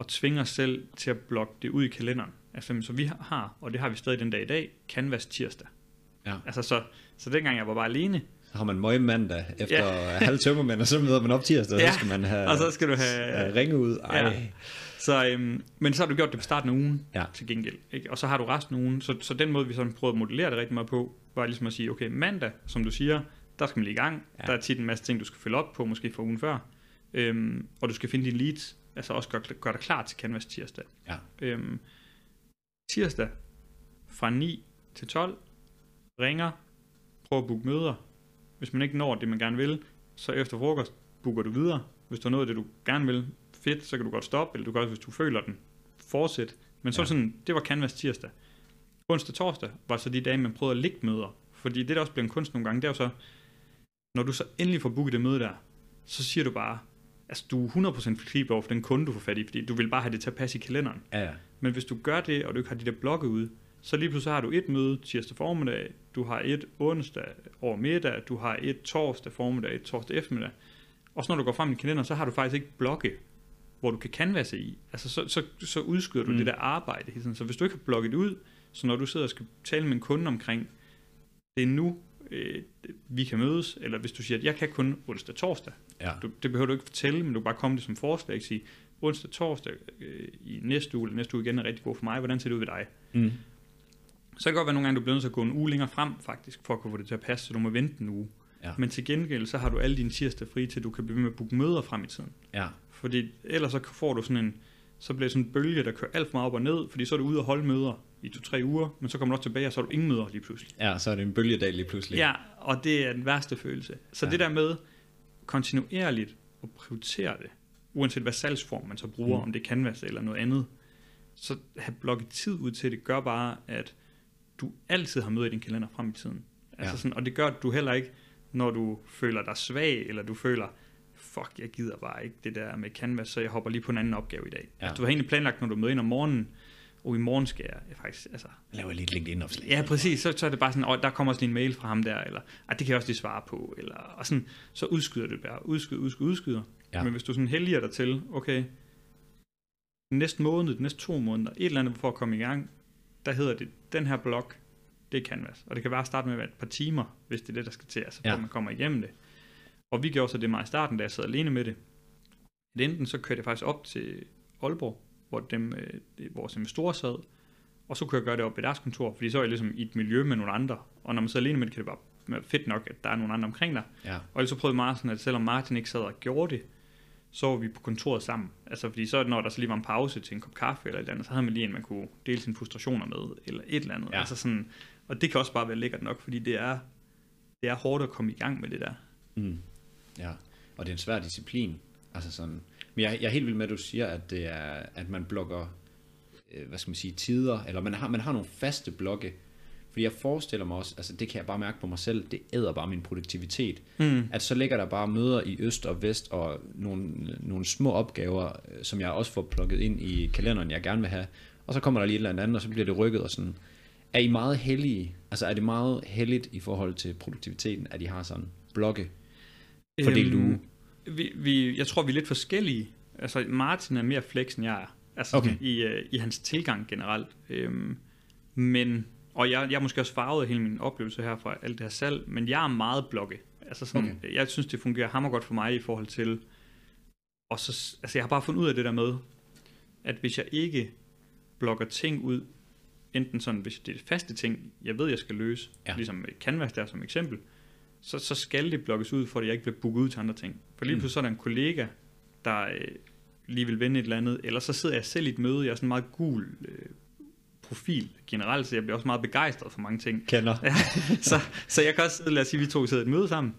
at tvinge os selv til at blokke det ud i kalenderen. Altså, så vi har, og det har vi stadig den dag i dag, Canvas tirsdag. Ja. Altså, så, så dengang jeg var bare alene, Så har man møg mandag efter ja. halv tømmermænd, og så møder man op tirsdag, og Ja, så skal man have, og så skal du have ringe ud. Ej. Ja. Så, øhm, men så har du gjort det på starten af ugen Ja. til gengæld. Ikke? Og så har du resten af ugen. Så, så den måde, vi sådan prøvede at modellere det rigtig meget på, var ligesom at sige, okay, mandag, som du siger, der skal man lige i gang. Ja. Der er tit en masse ting, du skal følge op på, måske fra ugen før. Øhm, og du skal finde dine leads, altså også gøre gør dig klar til Canvas tirsdag. Ja. Øhm, tirsdag fra 9 til 12, ringer, prøv at booke møder. Hvis man ikke når det, man gerne vil, så efter frokost booker du videre. Hvis du har nået det, du gerne vil, fedt, så kan du godt stoppe, eller du kan også, hvis du føler den, fortsæt. Men så Ja. sådan, det var Canvas tirsdag. Onsdag torsdag var så de dage, man prøvede at lægge møder. Fordi det, der også bliver en kunst nogle gange, det er jo så, når du så endelig får booket det møde der, så siger du bare, altså du er 100% fleksibel over for den kunde, du får fat i, fordi du vil bare have det til at passe i kalenderen. Ja, ja. Men hvis du gør det, og du ikke har de der blokke ude, så lige pludselig har du et møde tirsdag formiddag, du har et onsdag over middag, du har et torsdag formiddag, et torsdag eftermiddag. Og så når du går frem i kalenderen, så har du faktisk ikke blokke hvor du kan canvasse i. Altså, så, så, så udskyder du Mm. det der arbejde. hele tiden. Så hvis du ikke har blokket ud, så når du sidder og skal tale med en kunde omkring, det er nu, øh, vi kan mødes, eller hvis du siger, at jeg kan kun onsdag torsdag, Ja. du, det behøver du ikke fortælle, men du kan bare komme det som forslag, ikke sige, onsdag torsdag øh, i næste uge, eller næste uge igen er rigtig god for mig, hvordan ser det ud ved dig? Mm. Så kan det godt være nogle gange, du bliver nødt til at gå en uge længere frem, faktisk, for at kunne få det til at passe, så du må vente en uge. Ja. Men til gengæld, så har du alle dine tirsdag fri til, du kan blive ved med at booke møder frem i tiden. Ja. Fordi ellers så får du sådan en, så bliver det sådan en bølge, der kører alt for meget op og ned, fordi så er du ude og holde møder i to-tre uger, men så kommer du også tilbage, og så har du ingen møder lige pludselig. ja, så er det en bølgedag lige pludselig. Ja, og det er den værste følelse. Så Ja. det der med kontinuerligt at prioritere det, uanset hvad salgsform man så bruger, Mm. mm. om det er Canvas eller noget andet, så have blokket tid ud til det, gør bare, at du altid har møder i din kalender frem i tiden. Altså Ja. sådan, og det gør, at du heller ikke, når du føler dig svag, eller du føler, fuck, jeg gider bare ikke det der med Canvas, så jeg hopper lige på en anden opgave i dag. Ja. Altså, du har egentlig planlagt, når du møder ind om morgenen, og i morgen skal jeg faktisk, altså, laver lige et LinkedIn-opslag. Ja, præcis. Så, så er det bare sådan, åh, der kommer også lige en mail fra ham der, eller ah, det kan jeg også lige svare på, eller, og sådan, så udskyder det bare, udskyder, udskyder, udskyder. Ja. Men hvis du sådan heldiger dig til, okay, næste måned, næste to måneder, et eller andet for at komme i gang, der hedder det, den her blog, det er Canvas. Og det kan være at starte med et par timer, hvis det er det, der skal til, altså, Ja. ja. man kommer igennem det. Og vi gjorde så det meget i starten, da jeg sad alene med det. At enten så kørte jeg faktisk op til Aalborg, hvor dem, øh, vores investorer sad, og så kunne jeg gøre det op ved deres kontor, fordi så er jeg ligesom i et miljø med nogle andre. Og når man sidder alene med det, kan det bare være fedt nok, at der er nogle andre omkring dig. Ja. Og så prøvede meget sådan, at selvom Martin ikke sad og gjorde det, så var vi på kontoret sammen. Altså fordi så når der så lige var en pause til en kop kaffe eller et eller andet, så havde man lige en, man kunne dele sine frustrationer med, eller et eller andet. Ja. Altså sådan, og det kan også bare være lækkert nok, fordi det er, det er hårdt at komme i gang med det der. Mm. Ja, og det er en svær disciplin. Altså sådan, men jeg, jeg er helt vild med, at du siger, at, det er, at man blokker, øh, hvad skal man sige, tider, eller man har, man har nogle faste blokke. Fordi jeg forestiller mig også, altså det kan jeg bare mærke på mig selv, det æder bare min produktivitet. Mm. At så ligger der bare møder i øst og vest, og nogle, nogle små opgaver, øh, som jeg også får plukket ind i kalenderen, jeg gerne vil have. Og så kommer der lige et eller andet, og så bliver det rykket og sådan. Er I meget heldige? Altså er det meget heldigt i forhold til produktiviteten, at I har sådan blokke? Fordelt uge. vi, vi, jeg tror, vi er lidt forskellige. Altså, Martin er mere flex, end jeg er. Altså, Okay. okay. i, øh, i hans tilgang generelt. Øhm, men, og jeg, jeg er måske også farvet af hele min oplevelse her fra alt det her salg, men jeg er meget blokke. Altså sådan, okay. jeg synes, det fungerer hammer godt for mig i forhold til, og så, altså jeg har bare fundet ud af det der med, at hvis jeg ikke blokker ting ud, enten sådan, hvis det er faste ting, jeg ved, jeg skal løse, Ja. ligesom Canvas der som eksempel, så, så skal det blokkes ud, for at jeg ikke bliver booket ud til andre ting. For lige Mm. pludselig så er der en kollega, der øh, lige vil vende et eller andet, eller så sidder jeg selv i et møde, jeg er sådan en meget gul øh, profil generelt, så jeg bliver også meget begejstret for mange ting. Kender. Ja, så, så jeg kan også lad os sige, vi to sidder i et møde sammen,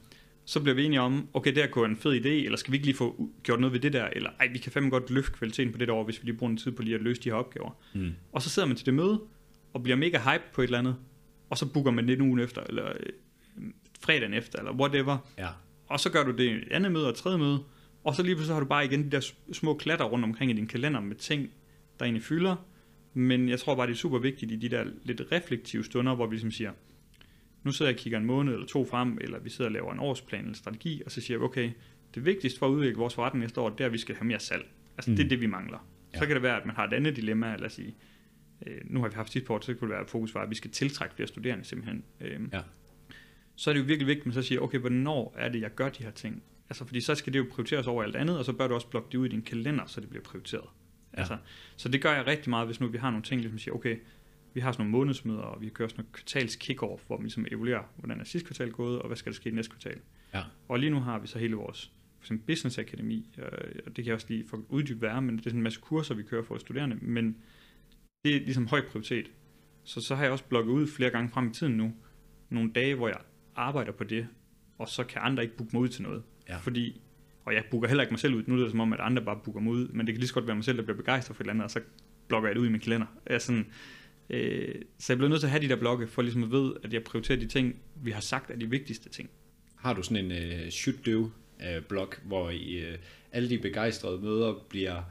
så bliver vi enige om, okay, det her kunne være en fed idé, eller skal vi ikke lige få gjort noget ved det der, eller ej, vi kan fandme godt løfte kvaliteten på det der, hvis vi lige bruger en tid på lige at løse de her opgaver. Mm. Og så sidder man til det møde, og bliver mega hype på et eller andet, og så booker man det en uge efter, eller øh, fredagen efter, eller whatever, Ja. og så gør du det et andet møde og et tredje møde, og så lige pludselig har du bare igen de der små klatter rundt omkring i din kalender med ting, der egentlig fylder. Men jeg tror bare, det er super vigtigt i de der lidt reflektive stunder, hvor vi ligesom siger, nu sidder jeg og kigger en måned eller to frem, eller vi sidder og laver en årsplan eller strategi, og så siger vi, okay, det vigtigste for at udvikle vores forretning næste år, det er, at vi skal have mere salg. Altså, mm. det er Mm. det, vi mangler. Ja. Så kan det være, at man har et andet dilemma, lad os sige, øh, nu har vi haft sidste på så kunne det være, at fokus var, at vi skal tiltrække flere studerende simpelthen. Øhm, Ja. Så er det jo virkelig vigtigt, at man så siger, okay, hvornår er det, jeg gør de her ting? Altså, fordi så skal det jo prioriteres over alt andet, og så bør du også blokke det ud i din kalender, så det bliver prioriteret. Ja. Altså, så det gør jeg rigtig meget, hvis nu vi har nogle ting, ligesom siger, okay, vi har sådan nogle månedsmøder, og vi kører sådan nogle kvartals kick-off, hvor vi ligesom evaluerer, hvordan er sidste kvartal gået, og hvad skal der ske i næste kvartal. Ja. Og lige nu har vi så hele vores for eksempel Business Akademi, øh, og det kan jeg også lige få uddybe være, men det er sådan en masse kurser, vi kører for studerende, men det er ligesom høj prioritet. Så så har jeg også blokket ud flere gange frem i tiden nu, nogle dage, hvor jeg arbejder på det, og så kan andre ikke booke mig ud til noget. Ja. Fordi, og jeg booker heller ikke mig selv ud, nu er det som om, at andre bare booker mig ud, men det kan lige så godt være mig selv, der bliver begejstret for et eller andet, og så blokker jeg det ud i min kalender. Jeg sådan, øh, så jeg bliver nødt til at have de der blokke, for ligesom at vide, at jeg prioriterer de ting, vi har sagt er de vigtigste ting. Har du sådan en uh, should do uh, blog, hvor I, uh, alle de begejstrede møder bliver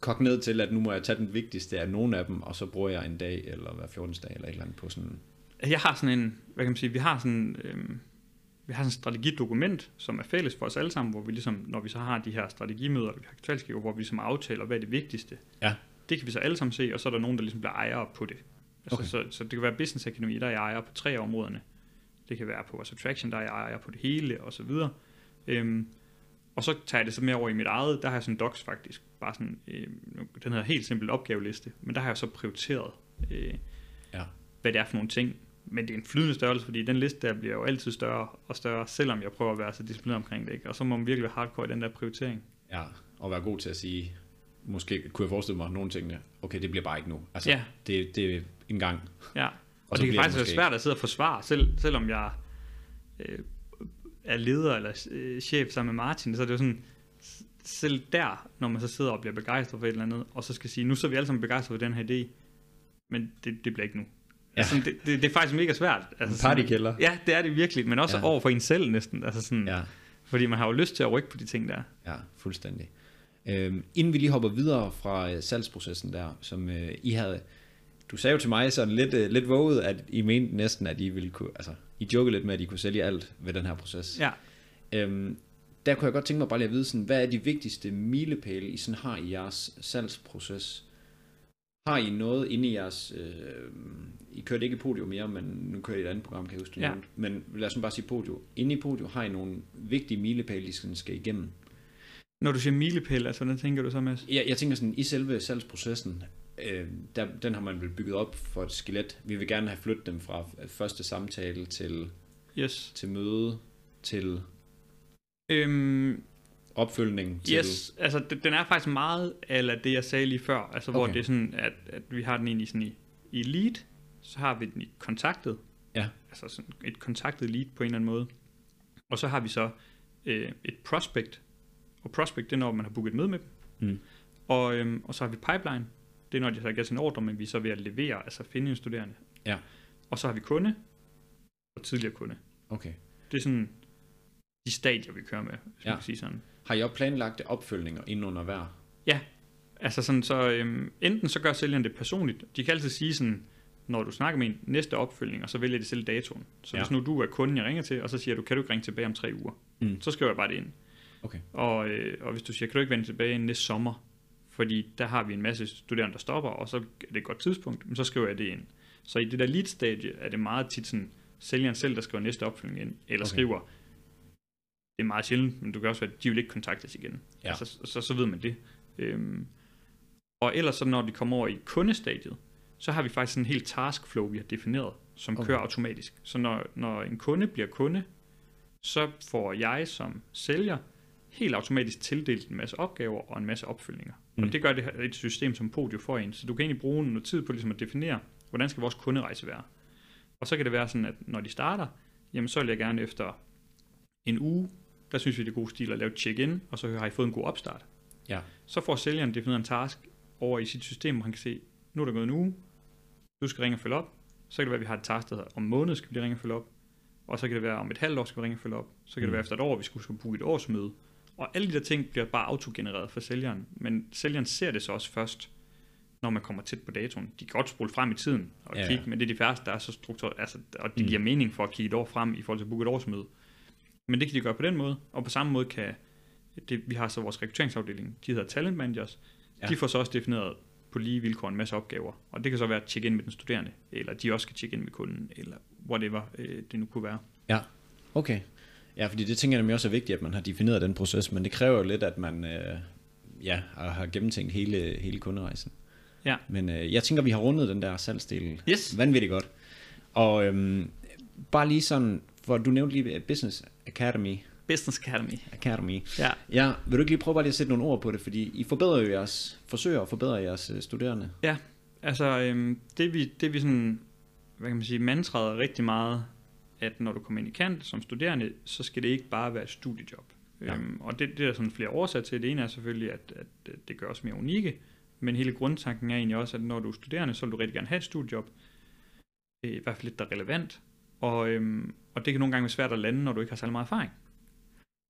kogt ned til, at nu må jeg tage den vigtigste af nogle af dem, og så bruger jeg en dag, eller hver 14. dag, eller et eller andet på sådan... Jeg har sådan en, hvad kan man sige, vi har sådan, øhm, vi har sådan et strategidokument, som er fælles for os alle sammen, hvor vi ligesom, når vi så har de her strategimøder, vi har kvartalskiver, hvor vi ligesom aftaler, hvad er det vigtigste. Ja. Det kan vi så alle sammen se, og så er der nogen, der ligesom bliver ejere på det. Altså, Okay. så, så det kan være business akademi, der er ejer på tre områderne. Det kan være på vores attraction, der er ejer på det hele, og så videre. Øhm, og så tager jeg det så mere over i mit eget, der har jeg sådan docs faktisk, bare sådan, øh, den hedder helt simpelt opgaveliste, men der har jeg så prioriteret, øh, Ja. hvad det er for nogle ting. Men det er en flydende størrelse, fordi den liste der bliver jo altid større og større, selvom jeg prøver at være så disciplineret omkring det. Ikke? Og så må man virkelig være hardcore i den der prioritering. Ja, og være god til at sige, måske kunne jeg forestille mig nogle tingene, okay, det bliver bare ikke nu. Altså, Ja. det, det er en gang. Ja, og, Og det kan faktisk være svært at sidde og forsvare, selv, selvom jeg øh, er leder eller øh, chef sammen med Martin, så er det jo sådan, selv der, når man så sidder og bliver begejstret for et eller andet, og så skal sige, nu så er vi alle sammen begejstret for den her idé, men det, det bliver ikke nu. Ja. Altså, det, det, det er faktisk mega svært. Altså, partykælder. Ja, det er det virkelig, men også ja. over for en selv næsten. Altså sådan, Ja, Fordi man har jo lyst til at rykke på de ting der. ja fuldstændig. Øhm, inden vi lige hopper videre fra øh, salgsprocessen der, som øh, I havde, du sagde jo til mig sådan lidt, øh, lidt våget, at I mente næsten, at I ville kunne, altså, I jokede lidt med, at I kunne sælge alt ved den her proces. Ja. Øhm, der kunne jeg godt tænke mig bare lige at vide, sådan, hvad er de vigtigste milepæle, I sådan har i jeres salgsproces? Har I noget inde i jeres... Øh, I kørte ikke Podio mere, men nu kører I et andet program, kan jeg huske, Ja. Men lad os bare sige Podio. Inde i Podio har I nogle vigtige milepæle, I sådan skal igennem. Når du siger milepæl, altså hvordan tænker du så, Mads? Jeg, jeg tænker sådan, i selve salgsprocessen, øh, der, den har man vel bygget op for et skelet. Vi vil gerne have flyttet dem fra første samtale til, Yes. til møde, til Øhm, opfølgning, til... Yes, altså den er faktisk meget af det, jeg sagde lige før. Altså hvor Okay. det er sådan, at, at vi har den egentlig sådan i, i lead, så har vi den i kontaktet. Ja. Altså sådan et kontaktet lead på en eller anden måde. Og så har vi så øh, et prospect. Og prospect, det er når man har booket et møde med dem. Mm. Og, øhm, og så har vi pipeline. Det er når de så har givet sin ordre, men vi er så ved at levere, altså finde en studerende. Ja. Og så har vi kunde og tidligere kunde. Okay. Det er sådan de stadier, vi kører med, hvis Ja. man kan sige sådan. Har I også planlagt opfølgninger inden under hver? Altså sådan, så øhm, enten så gør sælgeren det personligt. De kan altid sige sådan, når du snakker med en næste opfølgning, og så vælger de selv datoen. Så Ja. ja. hvis nu du er kunden, jeg ringer til, og så siger du, kan du ikke ringe tilbage om tre uger? Mm. Så skriver jeg bare det ind. Okay. Og, øh, og hvis du siger, kan du ikke vende tilbage næste sommer? Fordi der har vi en masse studerende, der stopper, og så er det et godt tidspunkt, men så skriver jeg det ind. Så i det der lead stage er det meget tit sådan, sælgeren selv, der skriver næste opfølgning ind, eller Okay. skriver, det er meget sjældent, men du kan også være, at de vil ikke kontaktes igen. Ja. Altså, så, så, så ved man det. Øhm, og ellers så når de kommer over i kundestadiet, så har vi faktisk sådan en helt taskflow, vi har defineret, som okay. kører automatisk. Så når, når en kunde bliver kunde, så får jeg som sælger helt automatisk tildelt en masse opgaver og en masse opfølgninger. Mm. Og det gør det her et system som Podio for en. Så du kan egentlig bruge noget tid på ligesom at definere, hvordan skal vores kunderejse være. Og så kan det være sådan, at når de starter, jamen så vil jeg gerne efter en uge, der synes vi det er god stil at lave et check-in, og så har I fået en god opstart. Ja. Så får sælgeren defineret en task over i sit system, hvor han kan se, nu er der gået en uge, du skal ringe og følge op. Så kan det være, at vi har et task, der hedder, om en måned skal vi ringe og følge op. Og så kan det være, om et halvt år skal vi ringe og følge op. Så kan Mm. det være efter et år, vi skulle, skulle booke et årsmøde. Og alle de der ting bliver bare autogenereret for sælgeren. Men sælgeren ser det så også først, når man kommer tæt på datoen. De kan godt spole frem i tiden og Ja, kigge, men det er de færreste, der er så struktureret, altså, og det Mm. giver mening for at kigge et år frem i forhold til at booke et årsmøde. Men det kan de gøre på den måde, og på samme måde kan, det, vi har så vores rekrutteringsafdeling, de hedder talent managers, Ja. de får så også defineret på lige vilkår en masse opgaver, og det kan så være at tjekke ind med den studerende, eller de også skal tjekke ind med kunden, eller whatever øh, det nu kunne være. Ja, okay. Ja, fordi det tænker jeg nemlig også er vigtigt, at man har defineret den proces, men det kræver jo lidt, at man øh, ja, har gennemtænkt hele, hele kunderejsen. Ja. Men øh, jeg tænker, vi har rundet den der salgsdel Yes. vanvittigt godt. Og øhm, bare lige sådan, for du nævnte lige Business Academy. Business Academy. Academy. Ja. Ja, vil du ikke lige prøve bare lige at sætte nogle ord på det, fordi I forbedrer jo jeres, forsøger at forbedre jeres øh, studerende. Altså, øhm, det vi, det vi sådan, hvad kan man sige, mantraet rigtig meget, at når du kommer ind i kant som studerende, så skal det ikke bare være et studiejob. Ja. Øhm, og det, det er der sådan flere årsager til. Det ene er selvfølgelig, at, at det gør os mere unikke, men hele grundtanken er egentlig også, at når du er studerende, så vil du rigtig gerne have et studiejob. Det er i hvert fald lidt, der er relevant. Og, øhm, og det kan nogle gange være svært at lande, når du ikke har særlig meget erfaring.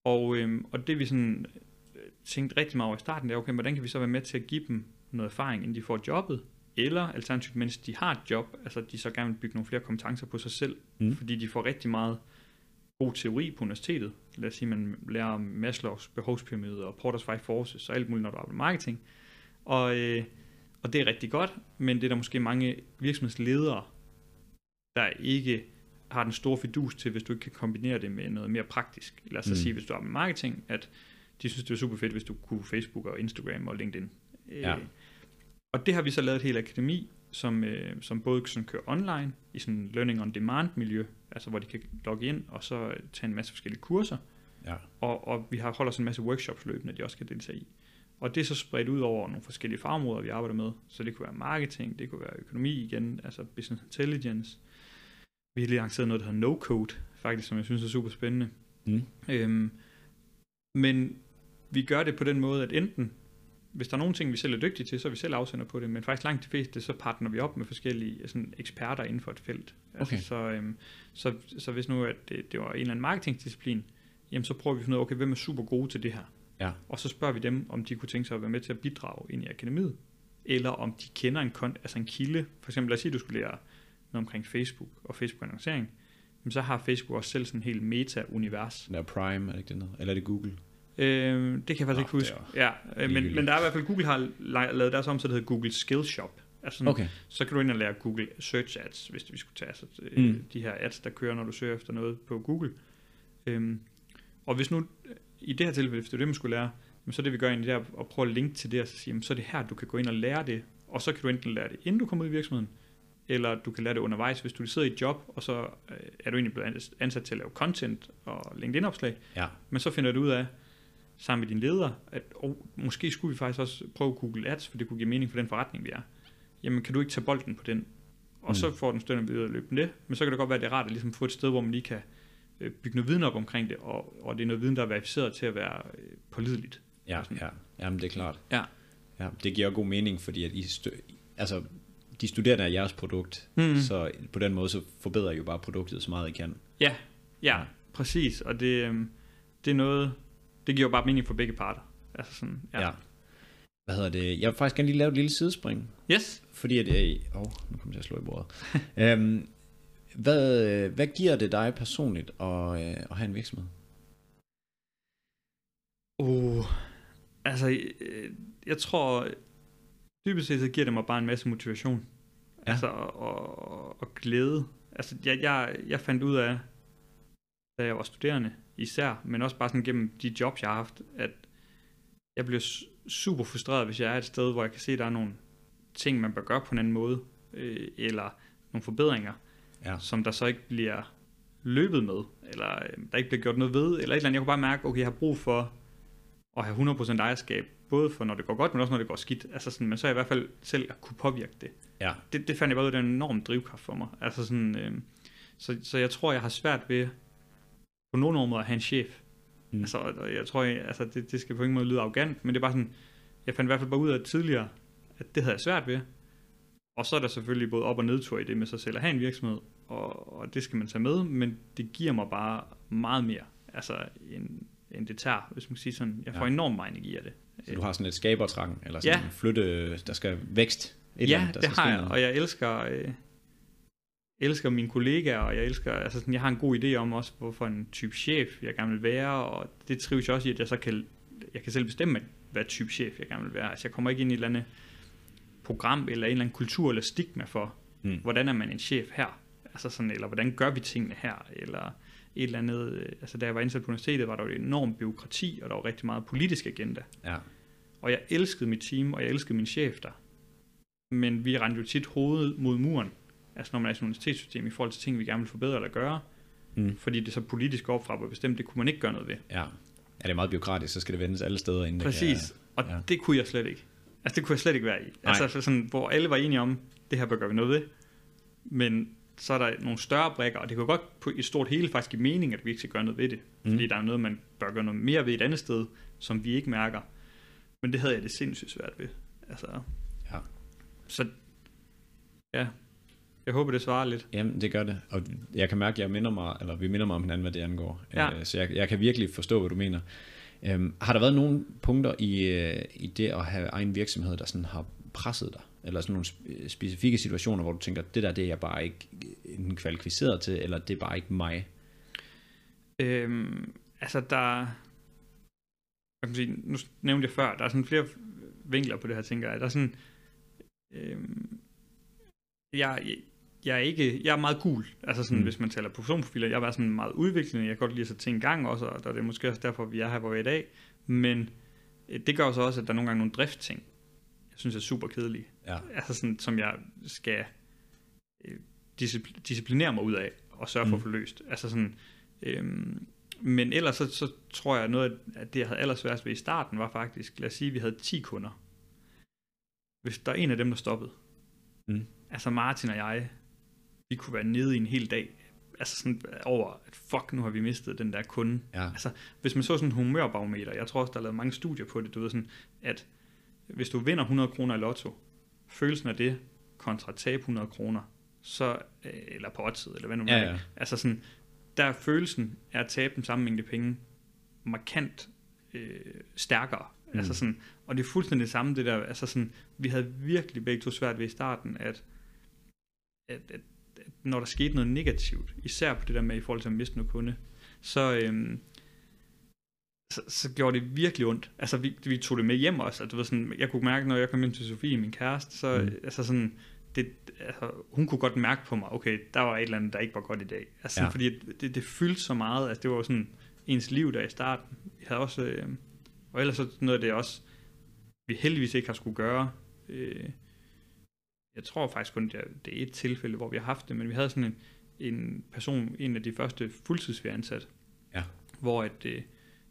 Og, øhm, og det vi sådan øh, tænkte rigtig meget over i starten, det er, okay, hvordan kan vi så være med til at give dem noget erfaring, inden de får jobbet? Eller alternativt, mens de har et job, altså de så gerne vil bygge nogle flere kompetencer på sig selv, Mm. fordi de får rigtig meget god teori på universitetet. Lad os sige, man lærer om Maslows behovspyramide og Porter's Five Forces og alt muligt, når du arbejder med marketing. Og, øh, og det er rigtig godt, men det er der måske mange virksomhedsledere, der ikke har den store fidus til, hvis du ikke kan kombinere det med noget mere praktisk. Lad os mm. sige, hvis du arbejder med marketing, at de synes, det er super fedt, hvis du kunne Facebook og Instagram og LinkedIn. Ja. Øh, og det har vi så lavet et helt akademi, som, øh, som både sådan kører online, i sådan learning on demand miljø, altså hvor de kan logge ind og så tage en masse forskellige kurser, Ja. og, og vi har holder sådan en masse workshops løbende, de også kan deltage i. Og det er så spredt ud over nogle forskellige fagområder, vi arbejder med. Så det kunne være marketing, det kunne være økonomi igen, altså business intelligence. Vi har lige lanceret noget, der hedder no-code, faktisk, som jeg synes er super spændende. Mm. Øhm, men vi gør det på den måde, at enten, hvis der er nogle ting, vi selv er dygtige til, så er vi selv afsender på det, men faktisk langt de fleste, så partner vi op med forskellige sådan, eksperter inden for et felt. Altså, Okay. så, øhm, så, så hvis nu at det, det var en eller anden marketingdisciplin, jamen så prøver vi at finde ud af, okay, hvem er super gode til det her? Ja. Og så spørger vi dem, om de kunne tænke sig at være med til at bidrage ind i akademiet, eller om de kender en, kon- altså en kilde. For eksempel, lad os sige, at du skulle lære noget omkring Facebook og Facebook-annoncering, jamen, så har Facebook også selv sådan en helt meta-univers. Den er Prime, er det ikke det noget? Eller er det Google? Øh, det kan jeg faktisk Nå, ikke huske. Ja, øh, men, men der er i hvert fald, Google har la- lavet deres om, så det hedder Google Skills Shop. Altså sådan, Okay. Så kan du ind og lære Google Search Ads, hvis vi skulle tage altså, Mm. mm. de her ads, der kører, når du søger efter noget på Google. Øhm, og hvis nu, i det her tilfælde, hvis det er det, man skulle lære, så er det, vi gør egentlig der, at prøve at linke til det, og så sige, jamen, så er det her, du kan gå ind og lære det, og så kan du enten lære det, inden du kommer ud i virksomheden, eller du kan lære det undervejs, hvis du sidder i et job, og så øh, er du egentlig blevet ansat til at lave content og LinkedIn-opslag, Ja. men så finder du ud af, sammen med din leder, at oh, måske skulle vi faktisk også prøve Google Ads, for det kunne give mening for den forretning, vi er. Jamen, kan du ikke tage bolden på den? Og Mm. så får den støtte videre løbe med det. Men så kan det godt være, at det er rart at ligesom få et sted, hvor man lige kan øh, bygge noget viden op omkring det, og, og det er noget viden, der er verificeret til at være øh, pålideligt. Ja, ja. Jamen, det er klart. Ja. ja. Det giver god mening, fordi at I stø- altså, de studerende er jeres produkt, Mm. så på den måde så forbedrer I jo bare produktet så meget I kan. Ja, ja, præcis. Og det, øh, det er noget, det giver jo bare mening for begge parter. Altså sådan, ja. Ja. Hvad hedder det? Jeg vil faktisk gerne lige lave et lille sidespring, Yes. fordi at... Øh, åh, nu kommer jeg til at slå i bordet. øhm, hvad, øh, hvad giver det dig personligt at, øh, at have en virksomhed? Uh, altså, øh, jeg tror, dybest set så giver det mig bare en masse motivation. Ja. Altså, og, og, og glæde. Altså, jeg, jeg, jeg fandt ud af, da jeg var studerende især, men også bare sådan gennem de jobs, jeg har haft, at jeg bliver super frustreret, hvis jeg er et sted, hvor jeg kan se, at der er nogle ting, man bør gøre på en anden måde, øh, eller nogle forbedringer, Ja. som der så ikke bliver løbet med, eller øh, der ikke bliver gjort noget ved, eller et eller andet. Jeg kunne bare mærke, okay, jeg har brug for at have 100% ejerskab, både for når det går godt, men også når det går skidt. Altså sådan, men så i hvert fald selv at kunne påvirke det. Ja. Det, det fandt jeg bare ud af, det er en enorm drivkraft for mig. Altså sådan, øh, så, så jeg tror, jeg har svært ved på nogle måder at have en chef. Mm. Altså, jeg tror, jeg, altså, det, det skal på ingen måde lyde arrogant, men det er bare sådan, jeg fandt i hvert fald bare ud af tidligere, at det havde jeg svært ved. Og så er der selvfølgelig både op- og nedtur i det med sig selv at have en virksomhed, og, og det skal man tage med, men det giver mig bare meget mere, altså end, end det tager, hvis man kan sige sådan. Jeg får Ja. enormt meget energi af det. Så du har sådan et skabertrang, eller sådan Ja. en flytte, der skal vækst. Et eller ja, andet, der det skal har jeg, noget. og jeg elsker, øh, elsker mine kollegaer, og jeg elsker, altså sådan, jeg har en god idé om også, hvorfor en type chef jeg gerne vil være, og det trives jeg også i, at jeg så kan, jeg kan selv bestemme, hvad type chef jeg gerne vil være. Altså jeg kommer ikke ind i et eller andet program, eller en eller anden kultur, eller stigma for, Mm. hvordan er man en chef her, altså sådan, eller hvordan gør vi tingene her, eller et eller andet, øh, altså da jeg var indsat på universitetet, var der jo et enormt byråkrati, og der var rigtig meget politisk agenda. Ja. Og jeg elskede mit team, og jeg elskede min chef der. Men vi rendte jo tit hovedet mod muren, altså når man er i sådan et universitetssystem, i forhold til ting, vi gerne vil forbedre eller gøre, Mm. fordi det så politisk opfra var bestemt, det kunne man ikke gøre noget ved. Ja. ja, det er meget byråkratisk, så skal det vendes alle steder, inden Præcis, det og ja. det kunne jeg slet ikke. Altså det kunne jeg slet ikke være i. Nej. Altså sådan, hvor alle var enige om, det her bør gøre vi noget ved, men så er der nogle større brækker, og det kan godt på et stort hele faktisk give mening, at vi ikke skal gøre noget ved det. Mm. Fordi der er noget, man bør gøre noget mere ved et andet sted, som vi ikke mærker. Men det havde jeg det sindssygt svært ved. Altså, Ja. Så ja, jeg håber, det svarer lidt. Jamen, det gør det. Og jeg kan mærke, at jeg minder mig, eller vi minder mig om hinanden, hvad det angår. Ja. Øh, Så jeg, jeg kan virkelig forstå, hvad du mener. Øhm, har der været nogle punkter i, øh, i det at have egen virksomhed, der sådan har presset dig? Eller sådan nogle spe- specifikke situationer, hvor du tænker, det der det er jeg bare ikke enten kvalificeret til, eller det er bare ikke mig? Øhm, altså, der... Jeg kan sige, nu nævnte jeg før, der er sådan flere vinkler på det her, tænker jeg. Der er sådan... Øhm, jeg, jeg er ikke, jeg er meget gul, altså sådan, mm. hvis man taler personprofiler, jeg er sådan meget udviklende, jeg kan godt lide at sætte ting i gang også, og det er måske også derfor, vi er her, hvor vi er i dag, men øh, det gør så også, at der er nogle gange nogle driftting, jeg synes er super kedelige, Ja. altså sådan, som jeg skal øh, discipl- disciplinere mig ud af, og sørge for Mm. at få løst, altså sådan, øhm, men ellers så, så tror jeg, noget af det, jeg havde allersværest ved i starten, var faktisk, lad os sige, at vi havde 10 kunder. Hvis der er en af dem, der stoppede, Mm. altså Martin og jeg, vi kunne være nede i en hel dag, altså sådan over, at fuck, nu har vi mistet den der kunde. Ja. Altså, hvis man så sådan en humørbarometer, jeg tror også, der er lavet mange studier på det, du ved sådan, at hvis du vinder 100 kroner i lotto, følelsen af det kontra tabe 100 kroner, så, øh, eller på oddset, eller hvad nu Ja, ja. Altså sådan, der er følelsen af at tabe den samme mængde penge markant øh, stærkere. Mm. Altså sådan, og det er fuldstændig det samme, det der, altså sådan, vi havde virkelig begge to svært ved i starten, at, at, at når der skete noget negativt, især på det der med i forhold til at miste noget kunde, så, øhm, så, så gjorde det virkelig ondt. Altså, vi, vi tog det med hjem også. Altså, du ved, sådan, jeg kunne mærke, når jeg kom hjem til Sofie, min kæreste, så Mm. altså sådan, det, altså, hun kunne godt mærke på mig, okay, der var et eller andet, der ikke var godt i dag. Altså, Ja. ja. fordi det, det fyldte så meget, altså det var jo sådan ens liv der i starten. Jeg havde også, øh, og ellers så noget af det også, vi heldigvis ikke har skulle gøre. Øh, jeg tror faktisk kun, det er, det er et tilfælde, hvor vi har haft det, men vi havde sådan en, en person, en af de første fuldtids, vi ansat, Ja. hvor at, øh,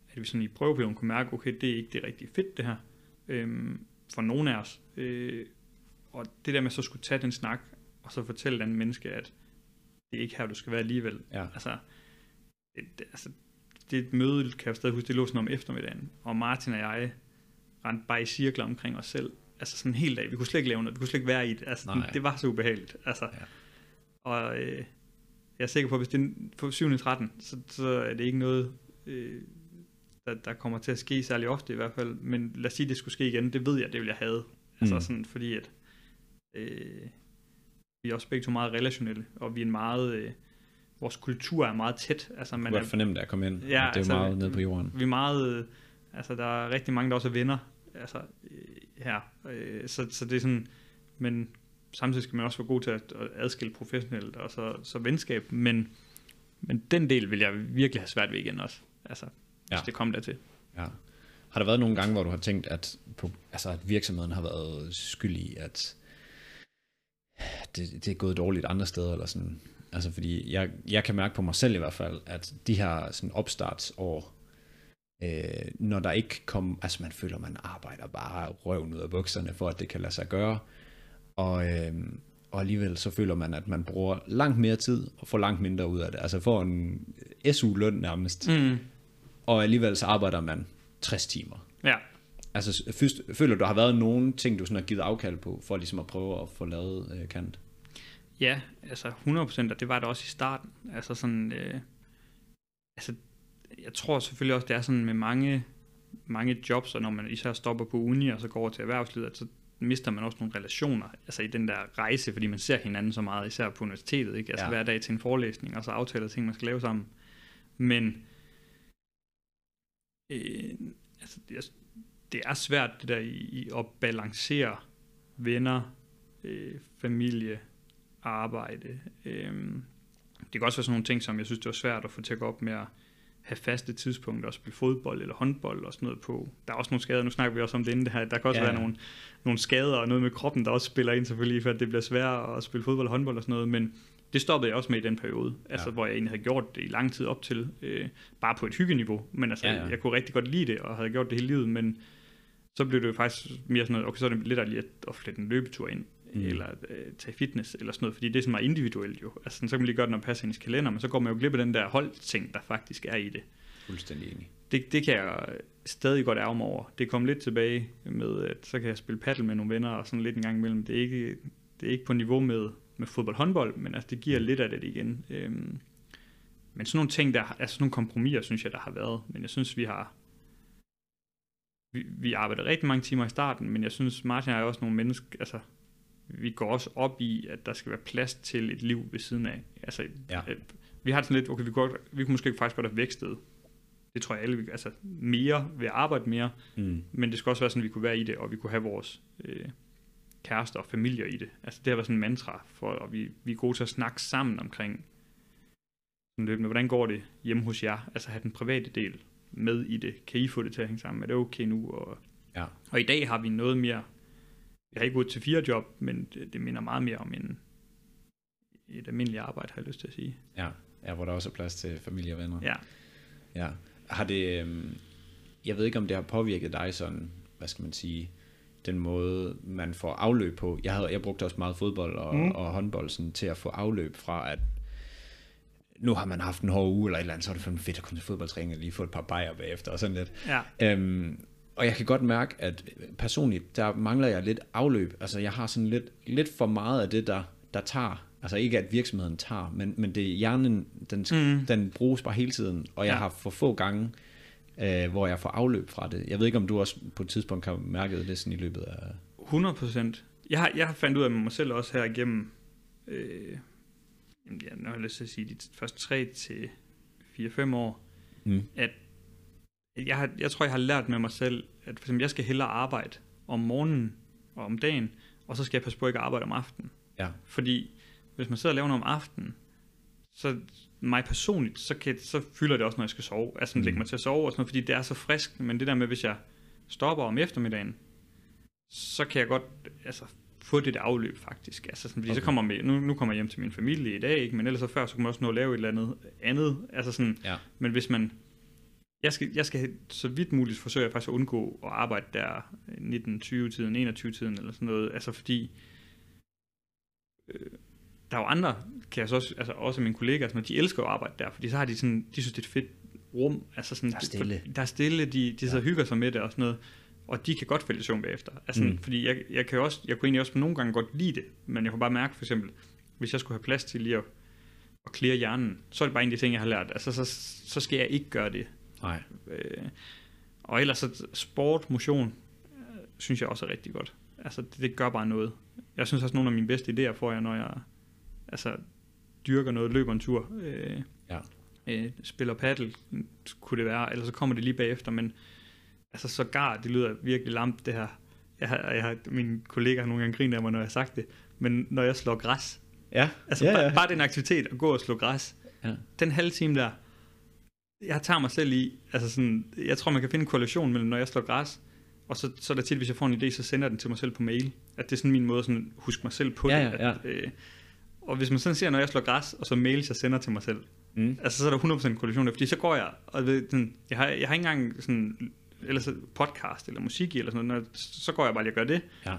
at vi sådan i prøveperioden kunne mærke, okay, det er ikke det rigtig fedt det her, øhm, for nogen af os. Øh, og det der med så skulle tage den snak, og så fortælle et andet menneske, at det er ikke her, du skal være alligevel. Ja. Altså, det, det, altså, det et møde, kan jeg stadig huske, det lå sådan om eftermiddagen, og Martin og jeg rendte bare i cirkler omkring os selv. Altså sådan en hel dag. Vi kunne slet ikke lave noget. Vi kunne slet ikke være i det. Altså, Nej. det var så ubehageligt. Altså, Ja. Og øh, jeg er sikker på, at hvis det er på 7. 13, så, så er det ikke noget, øh, der, der kommer til at ske særlig ofte i hvert fald. Men lad os sige, at det skulle ske igen. Det ved jeg, det vil jeg have. Altså Mm. sådan, fordi at øh, vi er også begge to meget relationelle, og vi er en meget... Øh, vores kultur er meget tæt. Altså, Man man kan er, godt fornemme det at komme ind. Ja, det er altså, meget nede på jorden. vi er meget, øh, altså der er rigtig mange, der også er venner, altså øh, her, øh, så, så det er sådan, men samtidig skal man også være god til at, at adskille professionelt og så, så venskab, men, men den del vil jeg virkelig have svært ved igen også, altså hvis Ja. det kom dertil. Ja. Har der været nogle gange, hvor du har tænkt, at, på, altså, at virksomheden har været skyld i, at det, det er gået dårligt andre steder, eller sådan? Altså, fordi jeg, jeg kan mærke på mig selv i hvert fald, at de her sådan opstartsår, øh, når der ikke kom, altså man føler, man arbejder bare røven ud af bukserne, for at det kan lade sig gøre, og, øh, og alligevel så føler man, at man bruger langt mere tid, og får langt mindre ud af det. Altså får en SU-løn nærmest, Mm. og alligevel så arbejder man 60 timer. Ja, Altså, først, føler du, der har været nogle ting, du sådan har givet afkald på, for ligesom at prøve at få lavet øh, kant? Ja, altså 100%, og det var det også i starten. Altså sådan, øh, altså, jeg tror selvfølgelig også, det er sådan med mange, mange jobs, og når man især stopper på uni, og så går over til erhvervslivet, at så mister man også nogle relationer, altså i den der rejse, fordi man ser hinanden så meget, især på universitetet, ikke? Altså Ja. hver dag til en forelæsning, og så aftaler ting, man skal lave sammen. Men, øh, altså, det er, det er svært det der i, i at balancere venner, øh, familie, arbejde. Øhm, det kan også være sådan nogle ting, som jeg synes, det var svært at få til at gå op med at have faste tidspunkter og spille fodbold eller håndbold og sådan noget på. Der er også nogle skader, nu snakker vi også om det inden det her. Der kan også Ja, være nogle, nogle skader og noget med kroppen, der også spiller ind selvfølgelig, for at det bliver sværere at spille fodbold og håndbold og sådan noget, men det stoppede jeg også med i den periode, altså Ja. hvor jeg egentlig havde gjort det i lang tid op til, øh, bare på et hyggeniveau, men altså, Ja, ja, jeg kunne rigtig godt lide det, og havde gjort det hele livet, men så blev det jo faktisk mere sådan noget, okay, så er det lidt at, at flette en løbetur ind, Mm. mm. eller øh, tage fitness, eller sådan noget, fordi det er sådan meget individuelt jo. Altså, sådan, så kan man lige gøre det, når det passer ind i kalender, men så går man jo glip af den der holdting, der faktisk er i det. Fuldstændig enig. Det, det kan jeg stadig godt ærge mig over. Det kom lidt tilbage med, at så kan jeg spille paddle med nogle venner, og sådan lidt en gang imellem. Det er ikke, det er ikke på niveau med, med fodbold håndbold, men altså, det giver lidt af det igen. Øhm, men sådan nogle ting, der, altså sådan nogle kompromiser, synes jeg, der har været. Men jeg synes, vi har, vi, vi arbejder rigtig mange timer i starten, men jeg synes, Martin er også nogle mennesker, altså, vi går også op i, at der skal være plads til et liv ved siden af. Altså, Ja. øh, vi har sådan lidt, okay, vi kunne, godt, vi kunne måske faktisk godt have vækstet. Det tror jeg alle, vi, altså mere ved at arbejde mere, Mm. men det skulle også være sådan, at vi kunne være i det, og vi kunne have vores øh, kærester og familier i det. Altså det har været sådan en mantra, for, og vi, vi er gode til at snakke sammen omkring sådan løbende, hvordan går det hjemme hos jer? Altså have den private del med i det. Kan I få det til at hænge sammen? Er det okay nu? Og, Ja. og i dag har vi noget mere, jeg har ikke gået til fire job, men det, det minder meget mere om en, et almindeligt arbejde, har jeg lyst til at sige. Ja. ja, hvor der også er plads til familie og venner. Ja. Ja. Har det, øhm, jeg ved ikke, om det har påvirket dig sådan, hvad skal man sige, den måde, man får afløb på. Jeg, havde, jeg brugte også meget fodbold og, Mm. mm. og håndbold sådan, til at få afløb fra, at nu har man haft en hård uge eller et eller andet, så er det fandme fedt at komme til fodboldtræning og lige få et par bajer bagefter og sådan lidt. Ja. Øhm, og jeg kan godt mærke, at personligt, der mangler jeg lidt afløb. Altså, jeg har sådan lidt, lidt for meget af det, der, der tager. Altså ikke, at virksomheden tager, men, men det er hjernen, den, Mm. den bruges bare hele tiden. Og jeg Ja. har for få gange, øh, hvor jeg får afløb fra det. Jeg ved ikke, om du også på et tidspunkt har mærket det sådan i løbet af... 100 procent. Jeg har, jeg har fandt ud af med mig selv også her igennem, øh, jamen, jeg har lyst til at sige, de første 3 til 4-5 år, Mm. at jeg, har, jeg tror, jeg har lært med mig selv, at for eksempel, jeg skal hellere arbejde om morgenen og om dagen, og så skal jeg passe på ikke at arbejde om aftenen. Ja. Fordi hvis man sidder og laver noget om aftenen, så mig personligt, så, kan, så fylder det også, når jeg skal sove. Altså, mm. Mm. lægge mig til at sove og sådan noget, fordi det er så frisk. Men det der med, hvis jeg stopper om eftermiddagen, så kan jeg godt altså, få det der afløb faktisk. Altså, sådan, fordi okay. så kommer med, nu, nu kommer jeg hjem til min familie i dag, ikke? men ellers så før, så kunne man også nå at lave et eller andet andet. Altså sådan, Ja. men hvis man, jeg skal, jeg skal så vidt muligt forsøge faktisk at undgå at arbejde der 19-20-tiden, 21-tiden eller sådan noget, altså fordi øh, der er jo andre, kan jeg så også, altså også mine kollegaer, sådan, de elsker at arbejde der, fordi så har de sådan, de synes det er et fedt rum, altså sådan, Der er stille. Der er stille, de, de så Ja. hygger sig med det og sådan noget, og de kan godt falde i søvn bagefter. Altså, mm. Fordi jeg, jeg kan også, jeg kunne egentlig også nogle gange godt lide det, men jeg kunne bare mærke for eksempel, hvis jeg skulle have plads til lige at, at clear hjernen, så er det bare en af de ting, jeg har lært. Altså, så, så skal jeg ikke gøre det. Nej. Øh, og ellers så sport, motion, øh, synes jeg også er rigtig godt. Altså, det, det gør bare noget. Jeg synes også, nogle af mine bedste idéer får jeg, når jeg altså, dyrker noget, løber en tur, øh, Ja. øh, spiller paddle, kunne det være, eller så kommer det lige bagefter, men altså sågar, det lyder virkelig lamt det her. Jeg har, jeg har, mine kollegaer har nogle gange grinet af mig, når jeg har sagt det, men når jeg slår græs, Ja. altså ja, bare, ja. bare den aktivitet at gå og slå græs, Ja. den halve time der, jeg tager mig selv i, altså sådan, jeg tror man kan finde en korrelation mellem, når jeg slår græs, og så, så er der tit, hvis jeg får en idé, så sender jeg den til mig selv på mail. At det er sådan min måde at sådan, huske mig selv på Ja, det. ja, At, øh, og hvis man sådan ser, når jeg slår græs, og så mails, jeg sender til mig selv, Mm. altså så er der 100% korrelation der, fordi så går jeg, og ved, sådan, jeg, har, jeg har ikke engang sådan, eller så podcast eller musik eller sådan noget, når, så går jeg bare lige og gør det, Ja.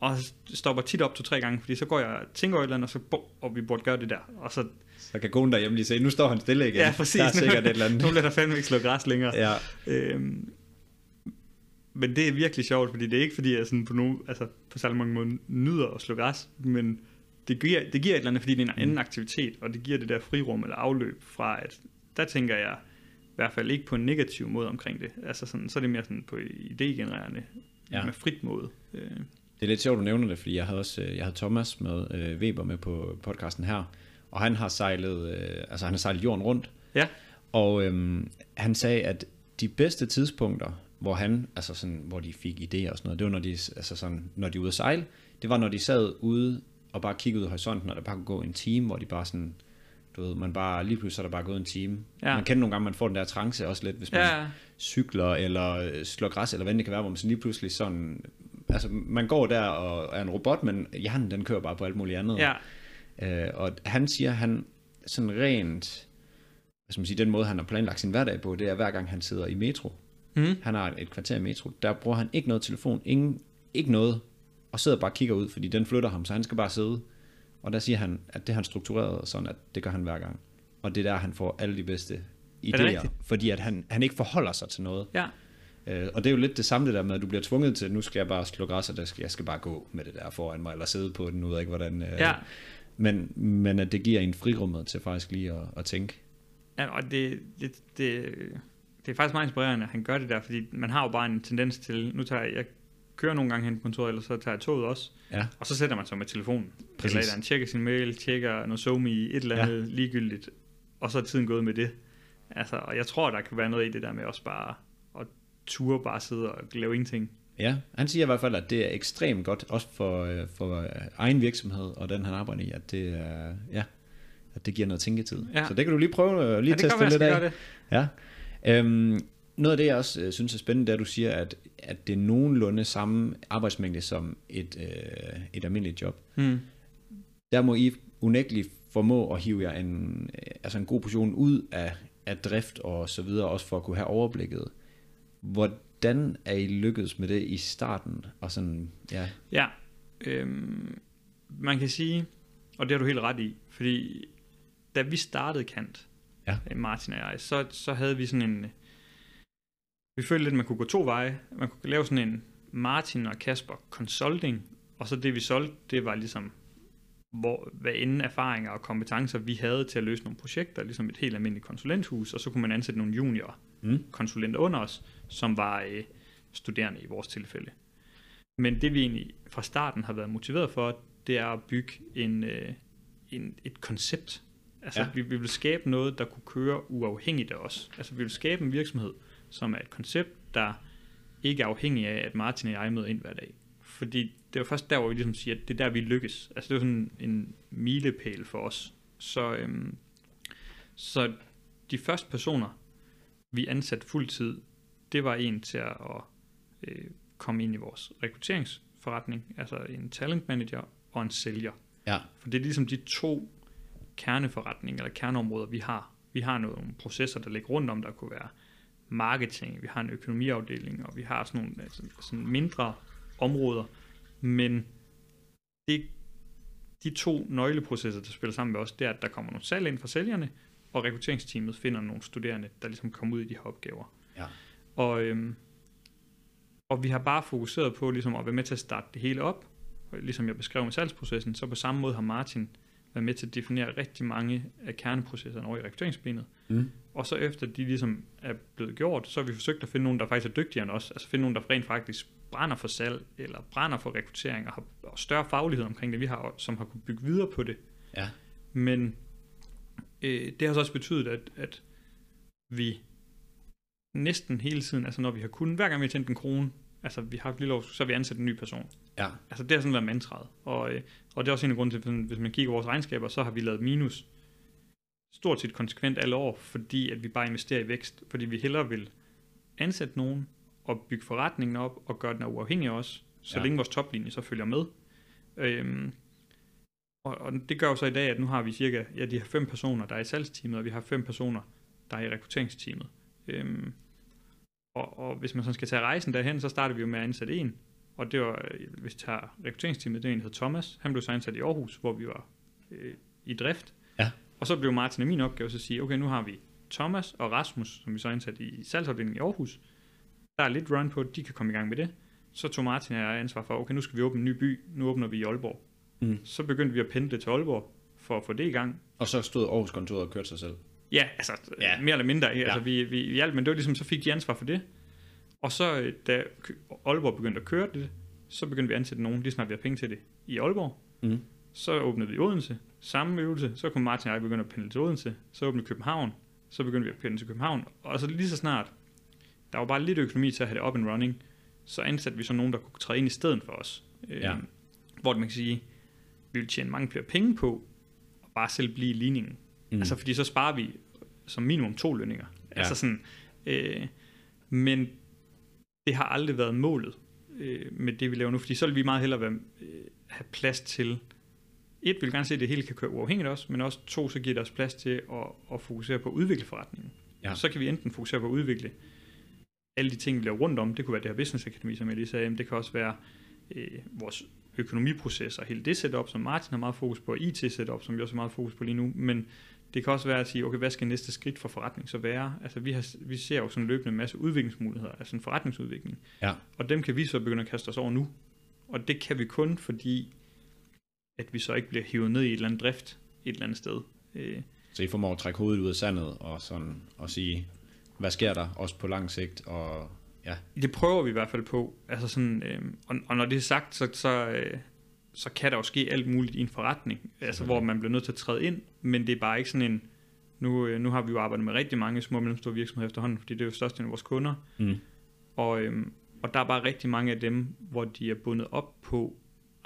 Og stopper tit op to-tre gange, fordi så går jeg og tænker et eller andet, og så, bo, og vi burde gøre det der, og så, Så kan konen derhjemme lige se, nu står han stille igen. ja præcis, Der er sikkert et eller andet. nu bliver der fandme ikke slå græs længere. Ja. Øhm, men det er virkelig sjovt, fordi det er ikke fordi, jeg sådan på, nogen, altså på særlig mange måder nyder at slå græs, men det giver, det giver et eller andet, fordi det er en anden aktivitet, og det giver det der frirum eller afløb fra, at der tænker jeg i hvert fald ikke på en negativ måde omkring det. Altså sådan, så er det mere sådan på idégenererende. Ja. med frit måde. Øh, Det er lidt sjovt, du nævner det, fordi jeg havde også øh, jeg havde Thomas med øh, Weber med på podcasten her, og han har sejlet, øh, altså han har sejlet jorden rundt, ja, og øhm, han sagde, at de bedste tidspunkter, hvor han, altså sådan, hvor de fik idéer og sådan noget, det var når de, altså sådan, når de ude at sejle, det var når de sad ude og bare kiggede ud i horisonten, og der bare kunne gå en time, hvor de bare sådan, du ved, man bare, lige pludselig er der bare gået en time. Ja. Man kender nogle gange, man får den der trance også lidt, hvis man ja, cykler, eller øh, slår græs, eller hvad det kan være, hvor man sådan lige pludselig sådan, altså man går der og er en robot, men hjernen den kører bare på alt muligt andet. ja, Øh, og han siger, han sådan rent, hvad skal man sige, den måde, han har planlagt sin hverdag på, det er hver gang han sidder i metro. mm, Han har et kvarter i metro, der bruger han ikke noget telefon, ingen, ikke noget, og sidder bare og kigger ud, fordi den flytter ham, så han skal bare sidde. Og der siger han, at det han struktureret sådan, at det gør han hver gang. Og det er der, han får alle de bedste idéer, fordi at han, han ikke forholder sig til noget. ja, Øh, og det er jo lidt det samme det der med, at du bliver tvunget til, nu skal jeg bare slå græs, og der skal, jeg skal bare gå med det der foran mig, eller sidde på den, nu ved jeg ikke hvordan. Øh, ja. men, men at det giver en frirummet til faktisk lige at, at tænke. Ja, og det, det, det, det er faktisk meget inspirerende, at han gør det der, fordi man har jo bare en tendens til, nu tager jeg, jeg kører nogle gange hen på kontoret, eller så tager jeg toget også, Ja, og så sætter man sig med telefonen. Præcis. Eller tjekker sin mail, tjekker noget SoMe i et eller andet ja. ligegyldigt. og så er tiden gået med det. Altså, og jeg tror, der kan være noget i det der med også bare at ture bare sidde og lave ingenting. Ja, han siger i hvert fald, at det er ekstremt godt, også for, øh, for øh, egen virksomhed og den, han arbejder i, at det, er, ja, at det giver noget tænketid. Ja. Så det kan du lige prøve øh, lige Ja, teste være, lidt af. det. Ja. Øhm, noget af det, jeg også øh, synes er spændende, det er, at du siger, at, at det er nogenlunde samme arbejdsmængde som et, øh, et almindeligt job. Hmm. Der må I unægteligt formå at hive jer en, altså en god portion ud af, af drift og så videre, også for at kunne have overblikket. Hvordan er I lykkedes med det i starten? Og sådan, ja, Ja, øhm, man kan sige, og det har du helt ret i, fordi da vi startede Kant, Ja. øh, Martin og jeg, så, så havde vi sådan en, vi følte lidt, at man kunne gå to veje. Man kunne lave sådan en Martin og Kasper consulting, og så det vi solgte, det var ligesom, hvor, hvad enden erfaringer og kompetencer vi havde til at løse nogle projekter, ligesom et helt almindeligt konsulenthus, og så kunne man ansætte nogle junior Mm. konsulenter under os, som var øh, studerende i vores tilfælde. Men det vi egentlig fra starten har været motiveret for, det er at bygge en, øh, en, et koncept. Altså ja. vi, vi vil skabe noget, der kunne køre uafhængigt af os. Altså vi vil skabe en virksomhed, som er et koncept, der ikke er afhængig af, at Martin og jeg møder ind hver dag. Fordi det var først der, hvor vi ligesom siger, at det er der, vi lykkes. Altså det var sådan en milepæl for os. Så, øhm, så de første personer, vi ansatte fuldtid, det var en til at øh, komme ind i vores rekrutteringsforretning, altså en talent manager og en sælger. ja, For det er ligesom de to kerneforretninger eller kerneområder, vi har. Vi har nogle processer, der ligger rundt om, der kunne være marketing, vi har en økonomiafdeling, og vi har sådan nogle altså, sådan mindre områder. Men det, de to nøgleprocesser, der spiller sammen med os, det er, at der kommer nogle salg ind fra sælgerne, og rekrutteringsteamet finder nogle studerende, der ligesom kommer ud i de her opgaver. Ja. Og, øhm, og vi har bare fokuseret på ligesom at være med til at starte det hele op, og ligesom jeg beskrev med salgsprocessen, så på samme måde har Martin været med til at definere rigtig mange af kerneprocesserne over i rekrutteringsbenet. Mm. Og så efter de ligesom er blevet gjort, så har vi forsøgt at finde nogen, der faktisk er dygtigere end os. Altså finde nogen, der rent faktisk brænder for salg, eller brænder for rekruttering, og har og større faglighed omkring det, vi har, som har kunnet bygge videre på det. Ja. Men øh, det har så også betydet, at, at vi næsten hele tiden, altså når vi har kunnet, hver gang vi har tjent en krone, altså vi har haft lille år, så har vi ansat en ny person. ja, Altså det har sådan været mantraet. Og, øh, og det er også en af grunden til, at hvis man kigger på vores regnskaber, så har vi lavet minus stort set konsekvent alle år, fordi at vi bare investerer i vækst, fordi vi hellere vil ansætte nogen og bygge forretningen op og gøre den uafhængig af os, så Ja. længe vores toplinje så følger med. Øhm, og, og det gør jo så i dag, at nu har vi cirka ja, de her fem personer, der er i salgsteamet, og vi har fem personer, der er i rekrutteringsteamet. Øhm, og, og hvis man så skal tage rejsen derhen, så starter vi jo med at ansætte en, og det var, øh, hvis vi tager rekrutteringsteamet, det er en, der hedder Thomas. Han blev så ansat i Aarhus, hvor vi var øh, i drift. Ja. Og så blev Martin og min opgave så at sige, okay, nu har vi Thomas og Rasmus, som vi så ansat i salgsafdelingen i Aarhus. Der er lidt run på, de kan komme i gang med det. Så tog Martin og jeg ansvar for, okay, nu skal vi åbne en ny by, nu åbner vi i Aalborg. Mm. Så begyndte vi at pendle til Aalborg, for at få det i gang. Og så stod Aarhus kontoret og kørte sig selv. Ja, altså Ja. mere eller mindre. Ja. Altså, vi, vi, vi hjalp, men det var ligesom, så fik de ansvar for det. Og så, øh, da Aalborg begyndte at køre det, så begyndte vi at ansætte nogen, lige snart vi havde penge til det, i Aalborg. Mm. Så åbnede vi Odense, samme øvelse, så kunne Martin og jeg begynde at pendle til Odense, så åbnede København, så begyndte vi at pendle til København, og så lige så snart, der var bare lidt økonomi til at have det up and running, så ansatte vi så nogen, der kunne træde ind i stedet for os. Øh, Ja. Hvor man kan sige, vi vil tjene mange flere penge på, og bare selv blive i ligningen. Mm. Altså fordi så sparer vi som minimum to lønninger. Ja. Altså sådan, øh, men det har aldrig været målet øh, med det, vi laver nu, fordi så vil vi meget hellere være, øh, have plads til, et, vil gerne se, at det hele kan køre uafhængigt også, men også to, så giver det os plads til at, at fokusere på at udvikle forretningen. Ja. Så kan vi enten fokusere på at udvikle alle de ting, vi laver rundt om. Det kunne være det her Business Academy, som jeg lige sagde, men det kan også være øh, vores økonomiprocesser, hele det setup, som Martin har meget fokus på, og IT-setup, som vi også har meget fokus på lige nu, men det kan også være at sige, okay, hvad skal næste skridt for forretning så være? Altså vi, har, vi ser jo sådan løbende en masse udviklingsmuligheder, altså en forretningsudvikling, Ja. og dem kan vi så begynde at kaste os over nu. Og det kan vi kun, fordi at vi så ikke bliver hivet ned i et eller andet drift et eller andet sted. Øh, Så I formår at trække hovedet ud af sandet og, sådan, og sige, hvad sker der også på lang sigt? Og, ja. Det prøver vi i hvert fald på. Altså sådan, øh, og, og når det er sagt, så, så, øh, så kan der jo ske alt muligt i en forretning, altså hvor man bliver nødt til at træde ind, men det er bare ikke sådan en, Nu, øh, nu har vi jo arbejdet med rigtig mange små og mellemstore virksomheder efterhånden, fordi det er jo største af vores kunder. Mm. Og, øhm, og der er bare rigtig mange af dem, hvor de er bundet op på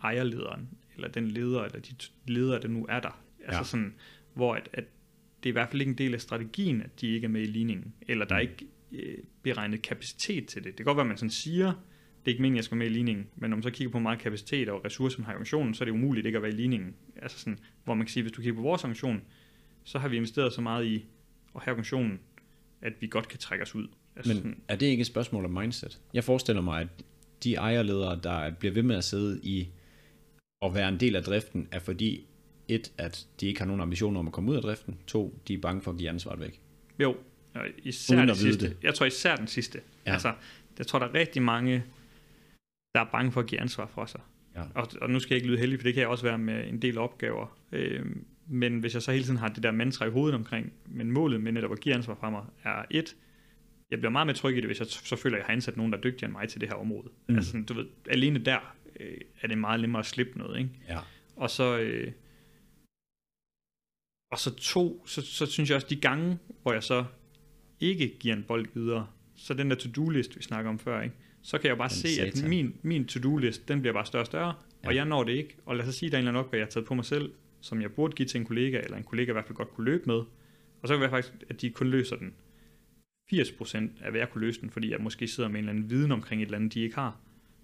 ejerlederen, eller den leder, eller de ledere, der nu er der. Altså Ja. sådan, hvor at, at det er i hvert fald ikke en del af strategien, at de ikke er med i ligningen, eller der er Mm. ikke øh, beregnet kapacitet til det. Det kan godt være, at man sådan siger, det er ikke meningen, at jeg skal være med i ligningen, men når man så kigger på meget kapacitet og ressourcer, man har i organisationen, så er det umuligt ikke at være i ligningen. Altså sådan, hvor man kan sige, hvis du kigger på vores organisation, så har vi investeret så meget i at have organisationen, at vi godt kan trække os ud. Altså Men sådan, er det ikke et spørgsmål om mindset? Jeg forestiller mig, at de ejerledere, der bliver ved med at sidde i og være en del af driften, er fordi et, at de ikke har nogen ambitioner om at komme ud af driften. To, de er bange for at give ansvaret væk. Jo, og især Uden vide sidste. det. Jeg tror især den sidste. Ja. Altså, jeg tror, der er rigtig mange, der er bange for at give ansvar for sig. Ja. Og, og nu skal jeg ikke lyde heldig, for det kan jeg også være med en del opgaver. Øh, men hvis jeg så hele tiden har det der mantra i hovedet omkring, men målet med netop at give ansvar fra mig, er et, jeg bliver meget mere tryg i det, hvis jeg så føler, at jeg har ansat nogen, der er dygtigere end mig til det her område. Mm. Altså, du ved, alene der øh, er det meget nemmere at slippe noget, ikke? Ja. Og så, øh, og så to, så, så synes jeg også, de gange, hvor jeg så ikke giver en bold videre, så den der to-do-list, vi snakker om før, ikke? så kan jeg bare Den se, at satan. min, min to-do-list, den bliver bare større og større, Ja. og jeg når det ikke. Og lad os sige, der er en eller anden opgave, jeg har taget på mig selv, som jeg burde give til en kollega, eller en kollega i hvert fald godt kunne løbe med. Og så kan det være faktisk, at de kun løser den 80% af, hvad jeg kunne løse den, fordi jeg måske sidder med en eller anden viden omkring et eller andet, de ikke har.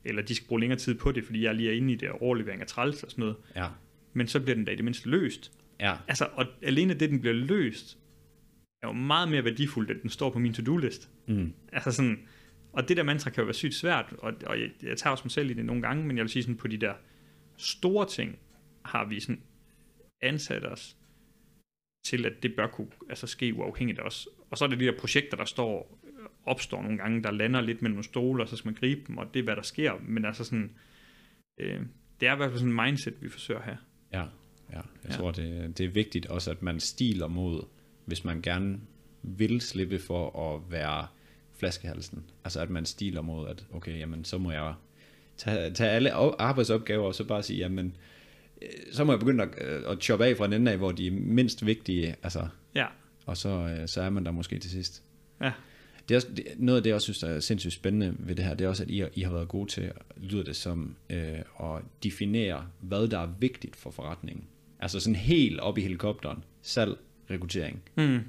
Eller de skal bruge længere tid på det, fordi jeg lige er inde i det, og overlevering af træls og sådan noget. Ja. Men så bliver den da i det mindste løst. Ja. Altså, og alene det, den bliver løst, er jo meget mere værdifuldt, end den står på min to-do-list. Mm. Altså sådan, og det der mantra kan jo være sygt svært, og, og jeg, jeg tager også mig selv i det nogle gange, men jeg vil sige sådan, på de der store ting, har vi sådan ansat os til, at det bør kunne altså, ske uafhængigt også. Og så er det de der projekter, der står, opstår nogle gange, der lander lidt mellem stole, og så skal man gribe dem, og det er, hvad der sker. Men altså sådan, øh, det er i hvert fald sådan en mindset, vi forsøger her. Ja, ja. jeg ja. Tror, det, det er vigtigt også, at man stiler mod, hvis man gerne vil slippe for at være flaskehalsen. Altså at man stiler mod, at okay, jamen så må jeg tage, tage alle arbejdsopgaver, og så bare sige, jamen øh, så må jeg begynde at, øh, at choppe af fra en ende af, hvor de er mindst vigtige, altså, Ja, og så, øh, så er man der måske til sidst. ja, Det er også, det, noget af det, jeg også synes, der er sindssygt spændende ved det her, det er også, at I, har- I har været gode til, lyder det som, øh, at definere, hvad der er vigtigt for forretningen. Altså sådan helt op i helikopteren. Salg, rekruttering. mm.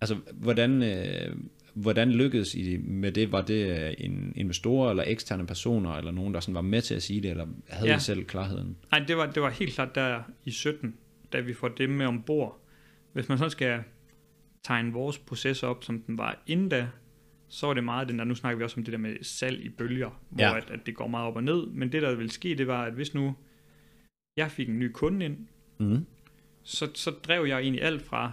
Altså, hvordan, øh, hvordan lykkedes I med det? Var det øh, en investorer eller eksterne personer, eller nogen, der sådan var med til at sige det, eller havde Ja. I selv klarheden? Nej, det var, det var helt klart der i 17, da vi får dem med ombord. Hvis man så skal tegne vores proces op, som den var inden da, så var det meget den der, nu snakker vi også om det der med salg i bølger, hvor ja. at, at det går meget op og ned, men det der ville ske, det var, at hvis nu jeg fik en ny kunde ind, Mm. så, så drev jeg egentlig alt fra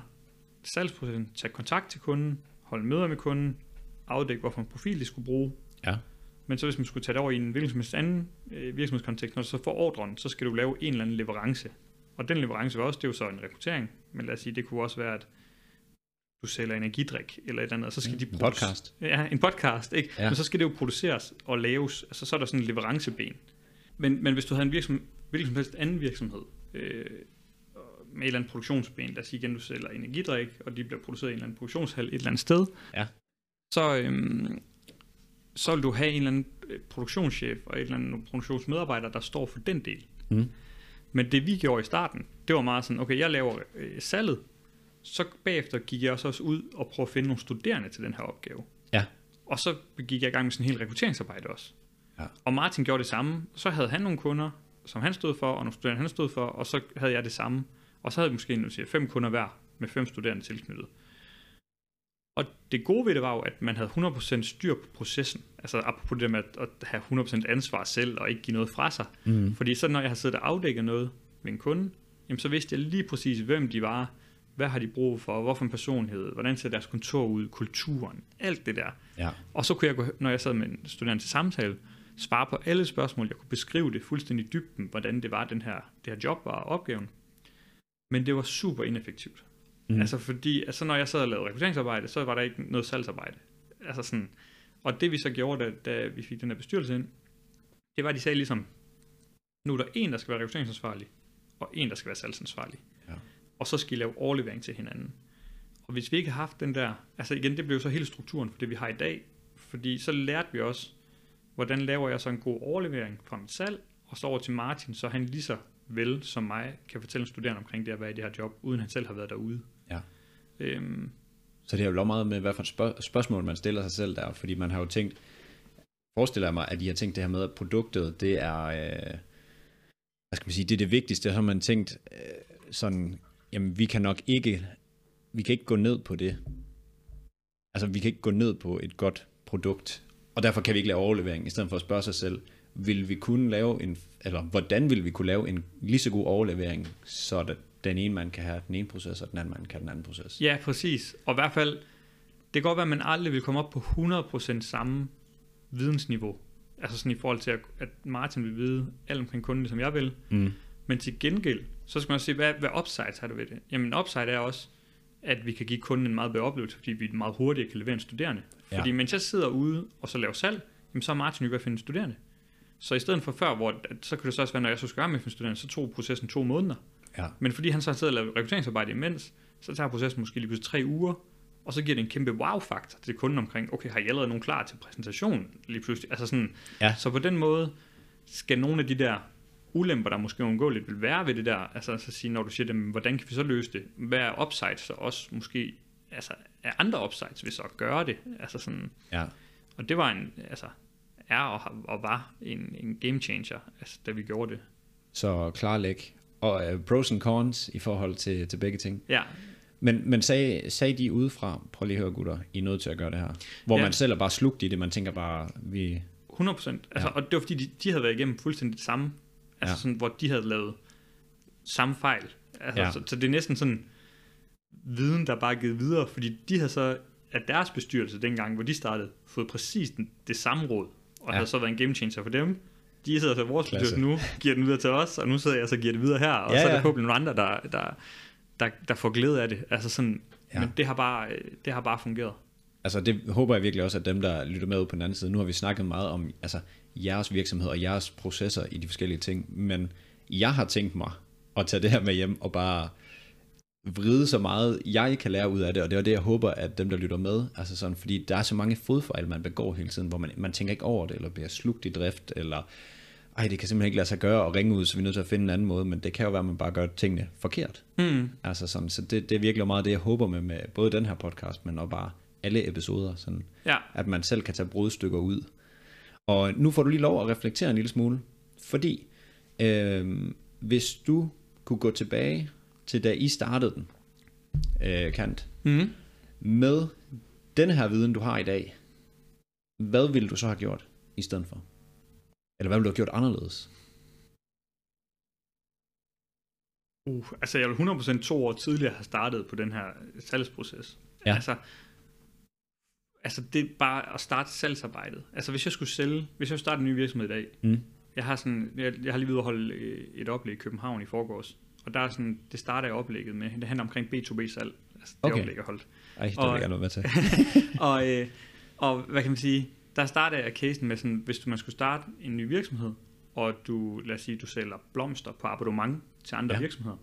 salgsprocessen, tage kontakt til kunden, holde møder med kunden, afdække, hvorfor en profil de skulle bruge, Ja. men så hvis man skulle tage det over i en hvilken som helst anden øh, virksomhedskontekst, når du så får ordren, så skal du lave en eller anden leverance. Og den leverance var også, det er jo så en rekruttering, men lad os sige, det kunne også være, at du sælger energidrik eller et eller andet, og så skal Mm, de en podcast. Ja, en podcast, ikke? Ja. Men så skal det jo produceres og laves, altså så er der sådan en leveranceben. Men, men hvis du havde en virksomhed, hvilken som helst anden virksomhed, øh, med et eller andet produktionsben, lad os sige igen, du sælger energidrik, og de bliver produceret i en eller anden produktionshal et eller andet sted, Ja. så, øhm, så vil du have en eller anden øh, produktionschef og et eller andet produktionsmedarbejder, der står for den del. Mm. Men det vi gjorde i starten, det var meget sådan, okay, jeg laver øh, salget, så bagefter gik jeg også, også ud og prøvede at finde nogle studerende til den her opgave. Ja. Og så gik jeg i gang med sådan en hel rekrutteringsarbejde også. Ja. Og Martin gjorde det samme. Så havde han nogle kunder, som han stod for, og nogle studerende, han stod for, og så havde jeg det samme. Og så havde vi måske nu siger, fem kunder hver, med fem studerende tilknyttet. Og det gode ved det var jo, at man havde 100% styr på processen. Altså apropos det med at, at have 100% ansvar selv, og ikke give noget fra sig. Mm. Fordi så når jeg har siddet og afdækket noget med en kunde, jamen så vidste jeg lige præcis, hvem de var, hvad har de brug for, hvorfor en personlighed, hvordan ser deres kontor ud, kulturen, alt det der. Ja. Og så kunne jeg, gå, når jeg sad med en studerende til samtale, svare på alle spørgsmål. Jeg kunne beskrive det fuldstændig dybden, hvordan det var, den her, det her job var opgaven. Men det var super ineffektivt. Mm. Altså fordi, altså når jeg sad og lavede rekrutteringsarbejde, så var der ikke noget salgsarbejde. Altså sådan, og det vi så gjorde, da, da vi fik den her bestyrelse ind, det var, at de sagde ligesom, nu er der en, der skal være rekrutteringsansvarlig, og en, der skal være salgsansvarlig. Ja. Og så skal I lave overlevering til hinanden. Og hvis vi ikke har haft den der, altså igen, det blev så hele strukturen for det, vi har i dag, fordi så lærte vi også, hvordan laver jeg så en god overlevering fra mit salg, og så over til Martin, så han lige så vel som mig kan fortælle en studerende omkring det at være i det her job, uden han selv har været derude. Ja. Øhm, Så det har jo også meget med, hvad for et spørg- spørgsmål man stiller sig selv der, fordi man har jo tænkt, forestiller jeg mig, at de har tænkt det her med, at produktet, det er, øh, hvad skal man sige, det er det vigtigste, og så har man tænkt øh, sådan, jamen vi kan nok ikke, vi kan ikke gå ned på det. Altså vi kan ikke gå ned på et godt produkt, og derfor kan vi ikke lave overlevering, i stedet for at spørge sig selv, vil vi kunne lave en, eller hvordan vil vi kunne lave en lige så god overlevering, så at den ene mand kan have den ene proces, og den anden mand kan have den anden proces. Ja, præcis. Og i hvert fald, det kan godt være, at man aldrig vil komme op på 100% samme vidensniveau. Altså sådan i forhold til, at, at Martin vil vide alt omkring kunden, som jeg vil. Mm. Men til gengæld, så skal man også se, hvad, hvad upsides har du ved det? Jamen upside er også, at vi kan give kunden en meget bedre oplevelse, fordi vi meget hurtigere kan levere en studerende. Ja. Fordi mens jeg sidder ude og så laver salg, jamen så er Martin jo ved at finde en studerende. Så i stedet for før, hvor at, så kan det så også være, når jeg så skal gøre med en studerende, så tog processen to måneder. Ja. Men fordi han så har siddet og lavet rekrutteringsarbejde imens, så tager processen måske lige pludselig tre uger, og så giver det en kæmpe wow-faktor til kunden omkring, okay, har I allerede nogen klar til præsentation lige pludselig? Altså sådan, Ja. Så på den måde skal nogle af de der ulemper, der måske undgåeligt vil være ved det der, altså så sige, når du siger dem, hvordan kan vi så løse det? Hvad er upsides så også måske, altså er andre upsides ved så at gøre det? Altså sådan, Ja. og det var en, altså, er og, og var en, en game changer, altså, da vi gjorde det. Så klarlæg. Og uh, pros and cons i forhold til, til begge ting. Ja, Men, men sagde, sagde de udefra, prøv lige at høre gutter, I er nødt til at gøre det her. Hvor Ja. man selv er bare slugt i det, man tænker bare, vi... 100 procent. Altså, Ja. Og det var fordi, de, de havde været igennem fuldstændig det samme. Altså Ja. sådan, hvor de havde lavet samme fejl. Altså, Ja. så, så det er næsten sådan viden, der er bare er givet videre, fordi de havde så af deres bestyrelse dengang, hvor de startede, fået præcis den, det samme råd, og Ja. ja. havde så været en game changer for dem. De sidder så i vores Klasse. bestyrelse nu, giver den videre til os, og nu sidder jeg så og giver det videre her, og Ja, så er ja. der forhåbentlig nogle andre, der, der, der, der får glæde af det. Altså sådan, Ja. ja. Men det har, bare, øh, det har bare fungeret. Altså det håber jeg virkelig også, at dem, der lytter med ud på den anden side, nu har vi snakket meget om altså, jeres virksomhed og jeres processer i de forskellige ting, men jeg har tænkt mig at tage det her med hjem og bare vride så meget, jeg kan lære ud af det, og det er det, jeg håber, at dem, der lytter med, altså sådan, fordi der er så mange fodfejl, man begår hele tiden, hvor man, man tænker ikke over det, eller bliver slugt i drift, eller ej, det kan simpelthen ikke lade sig gøre at ringe ud, så vi er nødt til at finde en anden måde, men det kan jo være, at man bare gør tingene forkert. Mm. Altså sådan, så det, det er virkelig meget det, jeg håber med, med både den her podcast, men også bare alle episoder, sådan, Ja, at man selv kan tage brudstykker ud. Og nu får du lige lov at reflektere en lille smule, fordi øh, hvis du kunne gå tilbage til da I startede den, øh, Kant, mm. med den her viden, du har i dag, hvad ville du så have gjort i stedet for? Eller hvad ville du have gjort anderledes? Uh, altså jeg vil 100% to år tidligere have startet på den her salgsproces. Ja. Altså, altså det er bare at starte salgsarbejdet. Altså hvis jeg skulle sælge, hvis jeg skulle starte en ny virksomhed i dag, Mm. jeg har sådan, jeg, jeg har lige ved at holde øh, et oplæg i København i forgårs, og der er sådan, det starter jeg oplægget med, det handler omkring B2B salg, altså det Okay. oplæg jeg holdt. Ej, det Og- vil jeg gerne være til. og, øh, og hvad kan man sige, der starter jeg casen med sådan, hvis du man skulle starte en ny virksomhed, og du, lad os sige, du sælger blomster på abonnement til andre Ja. ja. virksomheder.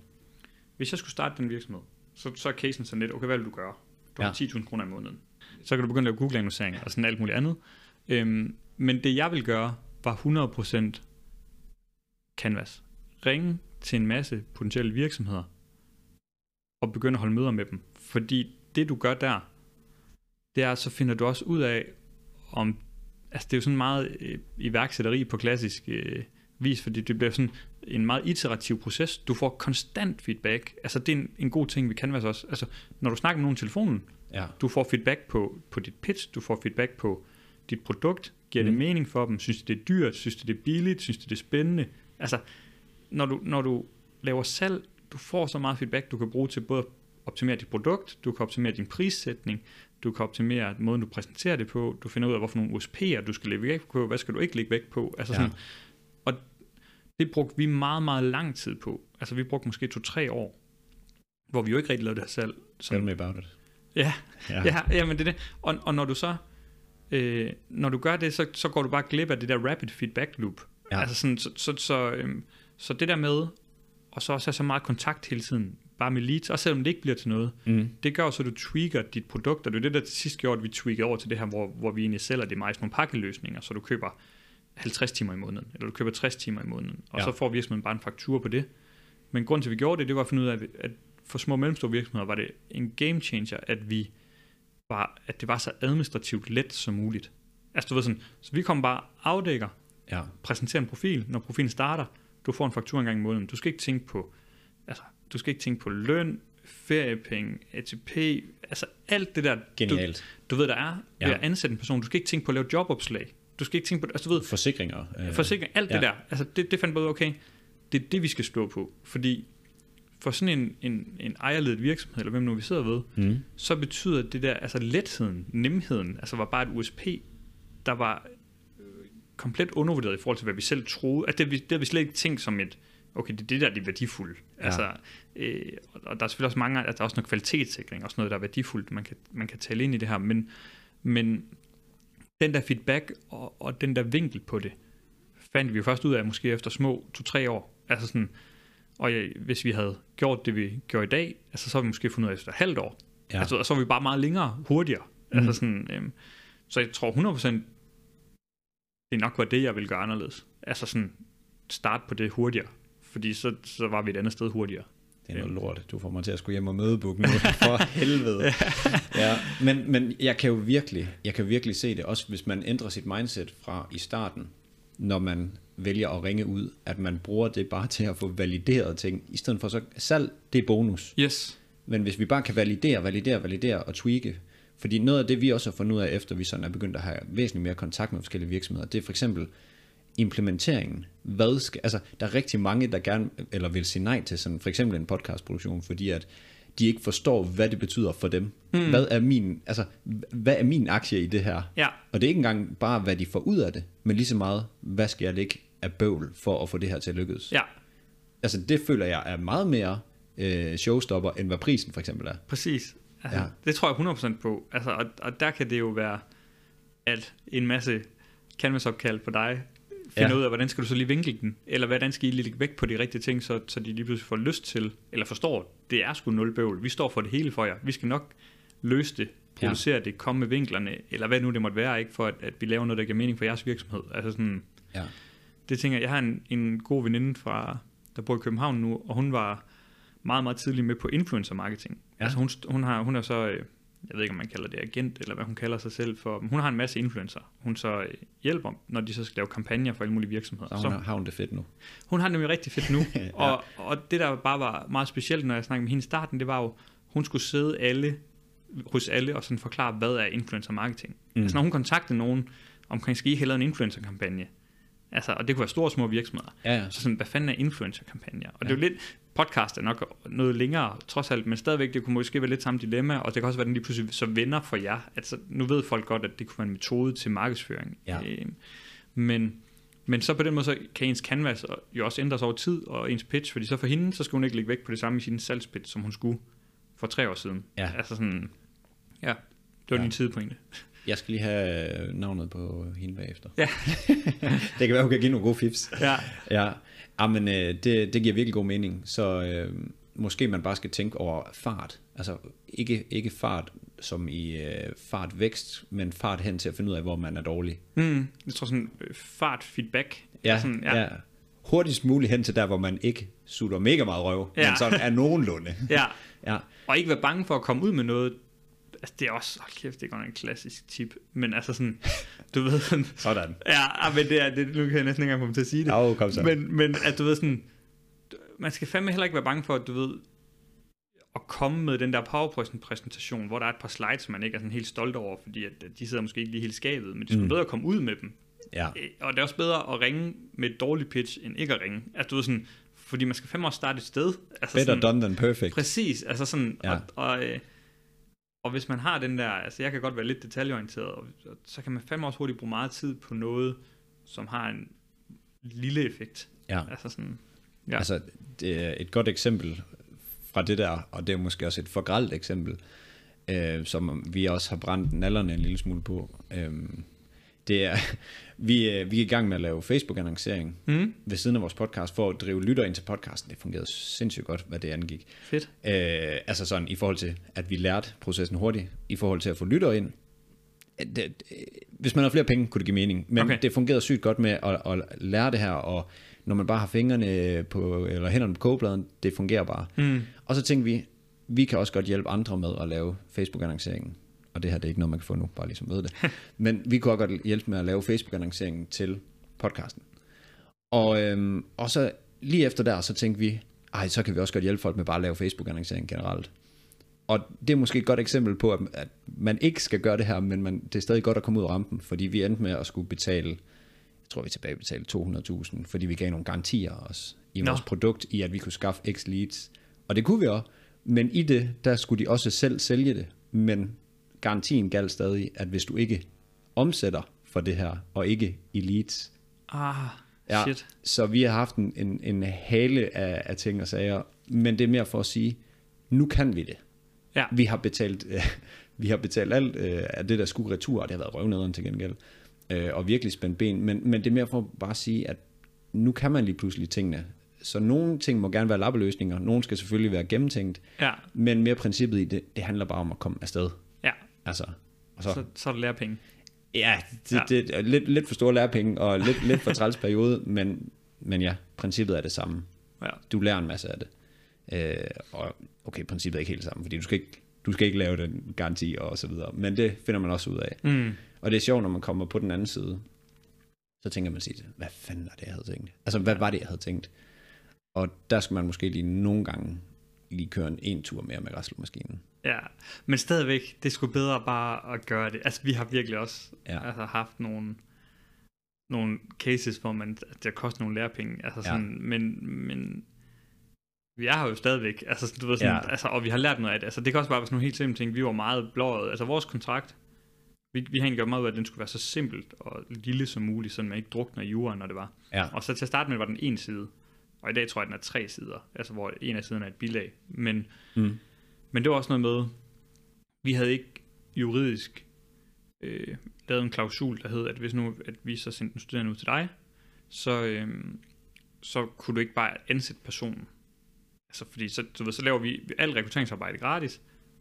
Hvis jeg skulle starte den virksomhed, så, så er casen sådan lidt, okay, hvad vil du gøre? Du har Ja. 10.000 kroner i måneden. Så kan du begynde at lave Google-annonceringer og sådan alt muligt andet. Øhm, men det jeg vil gøre, var 100% canvas. Ringe til en masse potentielle virksomheder, og begynde at holde møder med dem. Fordi det du gør der, det er, så finder du også ud af, om, altså det er jo sådan meget øh, iværksætteri på klassisk øh, vis, fordi det bliver sådan en meget iterativ proces. Du får konstant feedback. Altså det er en, en god ting ved Canvas også. Altså når du snakker med nogen i telefonen, Ja. du får feedback på, på dit pitch, du får feedback på dit produkt, giver mm. Det mening for dem, synes de det er dyrt, synes de det er billigt, synes de det er spændende. Altså, når du, når du laver salg, du får så meget feedback, du kan bruge til både at optimere dit produkt, du kan optimere din prissætning, du kan optimere måden, du præsenterer det på, du finder ud af, hvorfor nogle USP'er, du skal lægge vægt på, hvad skal du ikke lægge vægt på. Altså Ja. sådan, og det brugte vi meget, meget lang tid på. Altså vi brugte måske to-tre år, hvor vi jo ikke rigtig lavede det her salg. Tell me about it. Ja, Ja. Ja, ja men det er det. Og, og når du så øh, når du gør det, så, så går du bare glip af det der rapid feedback loop. Ja. Altså sådan, så, så, så, øhm, så det der med, og så også have så meget kontakt hele tiden, bare med leads, også selvom det ikke bliver til noget. Mm. Det gør så, at du tweaker dit produkt, og det er det, der til sidst gjorde, at vi tweakede over til det her, hvor, hvor vi egentlig sælger det meget nogle pakkeløsninger, så du køber 50 timer i måneden, eller du køber 60 timer i måneden, og Ja. så får virksomheden bare en faktur på det. Men grunden til, at vi gjorde det, det var at finde ud af, at for små og mellemstore virksomheder var det en game changer, at vi var, at det var så administrativt let som muligt. Altså du ved sådan, så vi kom bare afdækker, Ja. præsenterer en profil, når profilen starter, du får en faktur en gang i måneden. Du skal ikke tænke på, altså, du skal ikke tænke på løn, feriepenge, ATP, altså alt det der, Genialt. du, du ved, der er ved Ja. at ansætte en person. Du skal ikke tænke på at lave jobopslag. Du skal ikke tænke på, altså du ved, Forsikringer. øh, forsikring, alt ja. det der. Altså det, det fandt både okay, det er det, vi skal stå på. Fordi for sådan en, en, en ejerledet virksomhed, eller hvem nu vi sidder ved, Mm. så betyder det der, altså letheden, nemheden, altså var bare et USP, der var øh, komplet undervurderet i forhold til, hvad vi selv troede. At det, vi- det har vi slet ikke tænkt som et, okay, det er det der, det er værdifulde. Ja. Altså, øh, og der er selvfølgelig også mange, at der er også noget kvalitetssikring, også noget, der er værdifuldt, man kan, man kan tale ind i det her, men, men den der feedback og, og den der vinkel på det, fandt vi jo først ud af, måske efter små to-tre år. Altså sådan, og ja, hvis vi havde gjort det, vi gjorde i dag, altså, så har vi måske fundet ud af efter et halvt år. Ja. Altså, og så var vi bare meget længere, hurtigere. Mm. Altså sådan, øhm, så jeg tror 100% det nok var det, jeg ville gøre anderledes. Altså sådan, starte på det hurtigere. Fordi så, så var vi et andet sted hurtigere. Det er noget lort. Du får mig til at skulle hjem og mødebook nu. For helvede. ja, men, men jeg kan jo virkelig, jeg kan virkelig se det, også hvis man ændrer sit mindset fra i starten, når man vælger at ringe ud, at man bruger det bare til at få valideret ting, i stedet for så salg, det er bonus. Yes. Men hvis vi bare kan validere, validere, validere og tweake, fordi noget af det, vi også har fundet ud af, efter vi sådan er begyndt at have væsentligt mere kontakt med forskellige virksomheder, det er for eksempel implementeringen. Hvad skal, altså, der er rigtig mange, der gerne eller vil sige nej til sådan, for eksempel en podcastproduktion, fordi at de ikke forstår, hvad det betyder for dem. Mm. Hvad, er min, altså, hvad er min aktie i det her? Ja. Og det er ikke engang bare, hvad de får ud af det, men lige så meget, hvad skal jeg lægge af bøvl for at få det her til at lykkes? Ja, Altså, det føler jeg er meget mere øh, showstopper, end hvad prisen for eksempel er. præcis. Altså, Ja. Det tror jeg 100% på. Altså, og, og der kan det jo være, at en masse canvas-opkald på dig finder Ja. ud af, hvordan skal du så lige vinkle den, eller hvordan skal I lige lægge vægt på de rigtige ting, så, så de lige pludselig får lyst til, eller forstår, det er sgu nul bøvl, vi står for det hele for jer, vi skal nok løse det, producere ja. det, komme med vinklerne, eller hvad nu det måtte være, ikke for at, at vi laver noget, der giver mening for jeres virksomhed. Altså sådan, Ja. Det tænker jeg, jeg har en, en god veninde fra, der bor i København nu, og hun var meget, meget tidlig med på influencer marketing. Ja. Altså hun, hun, har, hun er så, øh, jeg ved ikke om man kalder det agent, eller hvad hun kalder sig selv for, men hun har en masse influencer. Hun så øh, hjælper, når de så skal lave kampagner for alle mulige virksomheder. Så hun, har, har hun det fedt nu. Hun har det nemlig rigtig fedt nu, Ja. og, og det der bare var meget specielt, når jeg snakkede med hende i starten, det var jo, hun skulle sidde alle, hos alle og sådan forklare, hvad er influencer marketing. Mm. Altså når hun kontaktede nogen omkring, skal I have lavet en influencer-kampagne? Altså, og det kunne være store og små virksomheder. Ja, ja. Så sådan, hvad fanden er influencer-kampagner? Og Ja. det er jo lidt, podcast er nok noget længere, trods alt, men stadigvæk, det kunne måske være lidt samme dilemma, og det kan også være, at den lige pludselig så vender for jer. Altså, nu ved folk godt, at det kunne være en metode til markedsføring. Ja. Øh, men, men så på den måde, så kan ens canvas jo også ændres over tid, og ens pitch, fordi så for hende, så skal hun ikke lægge vægt på det samme i sin salgspitch, som hun skulle for tre år siden. Ja. Altså sådan, ja, det var Ja. din tidspointe. Jeg skal lige have navnet på hende bagefter. Ja. det kan være, hun kan give nogle gode fifs. Ja, Ja, ah, men, øh, det, det giver virkelig god mening. Så øh, måske man bare skal tænke over fart. Altså ikke, ikke fart som i øh, fartvækst, men fart hen til at finde ud af, hvor man er dårlig. mm, jeg tror sådan, øh, fart, feedback. Ja, sådan, ja. ja. Hurtigst muligt hen til der, hvor man ikke sutter mega meget røv. Ja. men sådan er nogenlunde. ja. Ja, Og ikke være bange for at komme ud med noget. Altså, det er også, hold kæft, det er godt en klassisk tip. Men altså sådan, du ved sådan, sådan. ja, men det er, det, nu kan jeg næsten ikke engang få mig til at sige det. Ja, kom så. Men, men at du ved sådan, man skal fandme heller ikke være bange for, at du ved, at komme med den der PowerPoint-præsentation, hvor der er et par slides, man ikke er sådan helt stolt over, fordi at de sidder måske ikke lige helt skabet, men det er Mm. bedre at komme ud med dem. Ja, Øh, Og det er også bedre at ringe med et dårligt pitch, end ikke at ringe. Altså du ved sådan, fordi man skal fandme også starte et sted. Altså better sådan, done than perfect. Præcis, altså sådan, ja. og, og, øh, og hvis man har den der, altså jeg kan godt være lidt detaljeorienteret, og, så kan man fandme også hurtigt bruge meget tid på noget, som har en lille effekt. Ja. Altså sådan. Ja. Altså, det er et godt eksempel fra det der, og det er måske også et forgralt eksempel, øh, som vi også har brændt nallerne en lille smule på. Øh, Det er, vi, øh, vi er i gang med at lave Facebook-annoncering Mm. ved siden af vores podcast, for at drive lytter ind til podcasten. Det fungerede sindssygt godt, hvad det angik. Fedt. Øh, altså sådan i forhold til, at vi lærte processen hurtigt, i forhold til at få lytter ind. Øh, Det, det, hvis man havde flere penge, kunne det give mening. Men okay. det fungerede sygt godt med at, at lære det her, og når man bare har fingrene på, eller hænderne på kogebladen, det fungerer bare. Mm. Og så tænkte vi, vi kan også godt hjælpe andre med at lave Facebook-annonceringen. Og det her det er ikke noget, man kan få nu, bare ligesom ved det. Men vi kunne også godt hjælpe med at lave Facebook-annonceringen til podcasten. Og, øhm, og så lige efter der, så tænkte vi, ej, så kan vi også godt hjælpe folk med bare at lave Facebook-annoncering generelt. Og det er måske et godt eksempel på, at, at man ikke skal gøre det her, men man, det er stadig godt at komme ud af rampen, fordi vi endte med at skulle betale, jeg tror vi tilbage betalte 200.000, fordi vi gav nogle garantier også i Nå. vores produkt, i at vi kunne skaffe x leads. Og det kunne vi også, men i det, der skulle de også selv sælge det, men garantien galt stadig, at hvis du ikke omsætter for det her, og ikke i leads, Ah, Ja, shit. så vi har haft en, en, en hale af, af ting og sager, men det er mere for at sige, nu kan vi det. Ja. Vi har betalt, øh, vi har betalt alt øh, af det, der skulle retur, og det har været røvnederen til gengæld, øh, og virkelig spændt ben, men, men det er mere for bare at sige, at nu kan man lige pludselig tingene. Så nogle ting må gerne være lappeløsninger, nogle skal selvfølgelig være gennemtænkt, Ja, men mere princippet i det, det handler bare om at komme afsted. Altså, og så, Så, så er det lærepenge. Ja, det, Ja. det er lidt, lidt for store lærepenge, og lidt, lidt for træls periode, men, men ja, princippet er det samme. Ja. Du lærer en masse af det. Øh, og okay, princippet er ikke helt det samme, fordi du skal ikke, du skal ikke lave den garanti og så videre, men det finder man også ud af. Mm. Og det er sjovt, når man kommer på den anden side, så tænker man sig, hvad fanden var det, jeg havde tænkt? Altså, hvad var det, jeg havde tænkt? Og der skal man måske lige nogle gange lige køre en, en tur mere med græsslåmaskinen. Ja, men stadigvæk, det skulle bedre bare at gøre det. Altså, vi har virkelig også Ja. altså, haft nogle, nogle cases, hvor man, at det koster nogle lærepenge. Altså, sådan, ja. men, men vi er her jo stadigvæk. Altså, du ved, sådan, Ja. altså, og vi har lært noget af det. Altså, det kan også bare være sådan nogle helt simple ting. Vi var meget blåret. Altså, vores kontrakt, vi, vi har egentlig gjort meget ud af, at den skulle være så simpelt og lille som muligt, så man ikke drukner jorden, når det var. Ja, Og så til at starte med var den en side, og i dag tror jeg, den er tre sider, altså hvor en af siderne er et bilag. Men, Mm. Men det var også noget med, vi havde ikke juridisk øh, lavet en klausul, der hed, at hvis nu at vi så sendte en studerende ud til dig, så, øh, så kunne du ikke bare ansætte personen. Altså fordi så, du ved, så laver vi alt rekrutteringsarbejde gratis,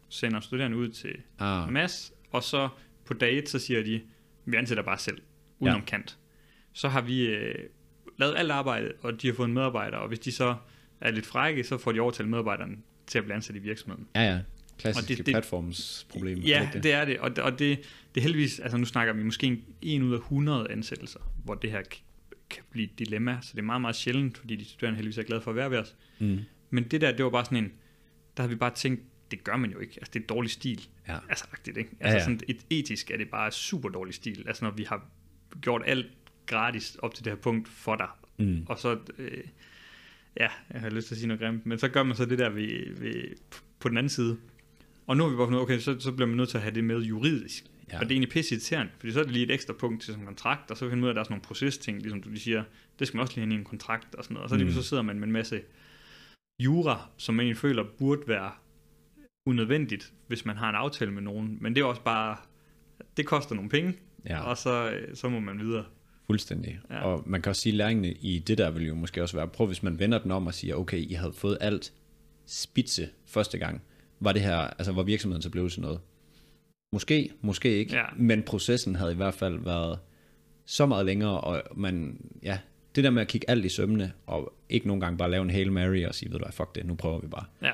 sender studerende ud til ah, mass, og så på dag 1, så siger de, vi ansætter bare selv, udenom ja. kant. Så har vi øh, lavet alt arbejde, og de har fået en medarbejder, og hvis de så er lidt frække, så får de overtalt medarbejderen til at blive ansat i virksomheden. ja, ja. Klassiske Og det- det, det- platformsproblem. Ja, det er det, og, det- og det, det er heldigvis, altså nu snakker vi måske en, en ud af 100 ansættelser, hvor det her kan blive et dilemma, så det er meget, meget sjældent, fordi de studerende heldigvis er glade for at være ved os. Mm. Men det der, det var bare sådan en, der havde vi bare tænkt, det gør man jo ikke, altså det er dårlig stil. Ja. Altså rigtigt, ikke? Ja, Altså ja. sådan et etisk er det bare super dårlig stil. Altså når vi har gjort alt gratis op til det her punkt for dig, Mm. og så, øh, ja, jeg har lyst til at sige noget grimt, men så gør man så det der ved, ved, på den anden side. Og nu har vi bare fundet, okay, så, så bliver man nødt til at have det med juridisk. Ja. Og det er egentlig pisse irriterende, fordi så er det lige et ekstra punkt til sådan en kontrakt, og så finder man ud af, at der er sådan nogle procesting, ligesom du lige siger, det skal man også lige have i en kontrakt og sådan noget. Og så, Mm. mm. så sidder man med en masse jura, som man egentlig føler burde være unødvendigt, hvis man har en aftale med nogen. Men det er også bare, det koster nogle penge, Ja, og så, så må man videre. Fuldstændig. Ja. Og man kan også sige, at læringene i det der vil jo måske også være, prøv hvis man vender den om og siger, okay, I havde fået alt spidse første gang. Var det her, altså var virksomheden så blevet til noget? Måske, måske ikke, Ja. men processen havde i hvert fald været så meget længere, og man, ja, det der med at kigge alt i sømmene, og ikke nogen gange bare lave en Hail Mary og sige, ved du hvad, fuck det, nu prøver vi bare. Ja,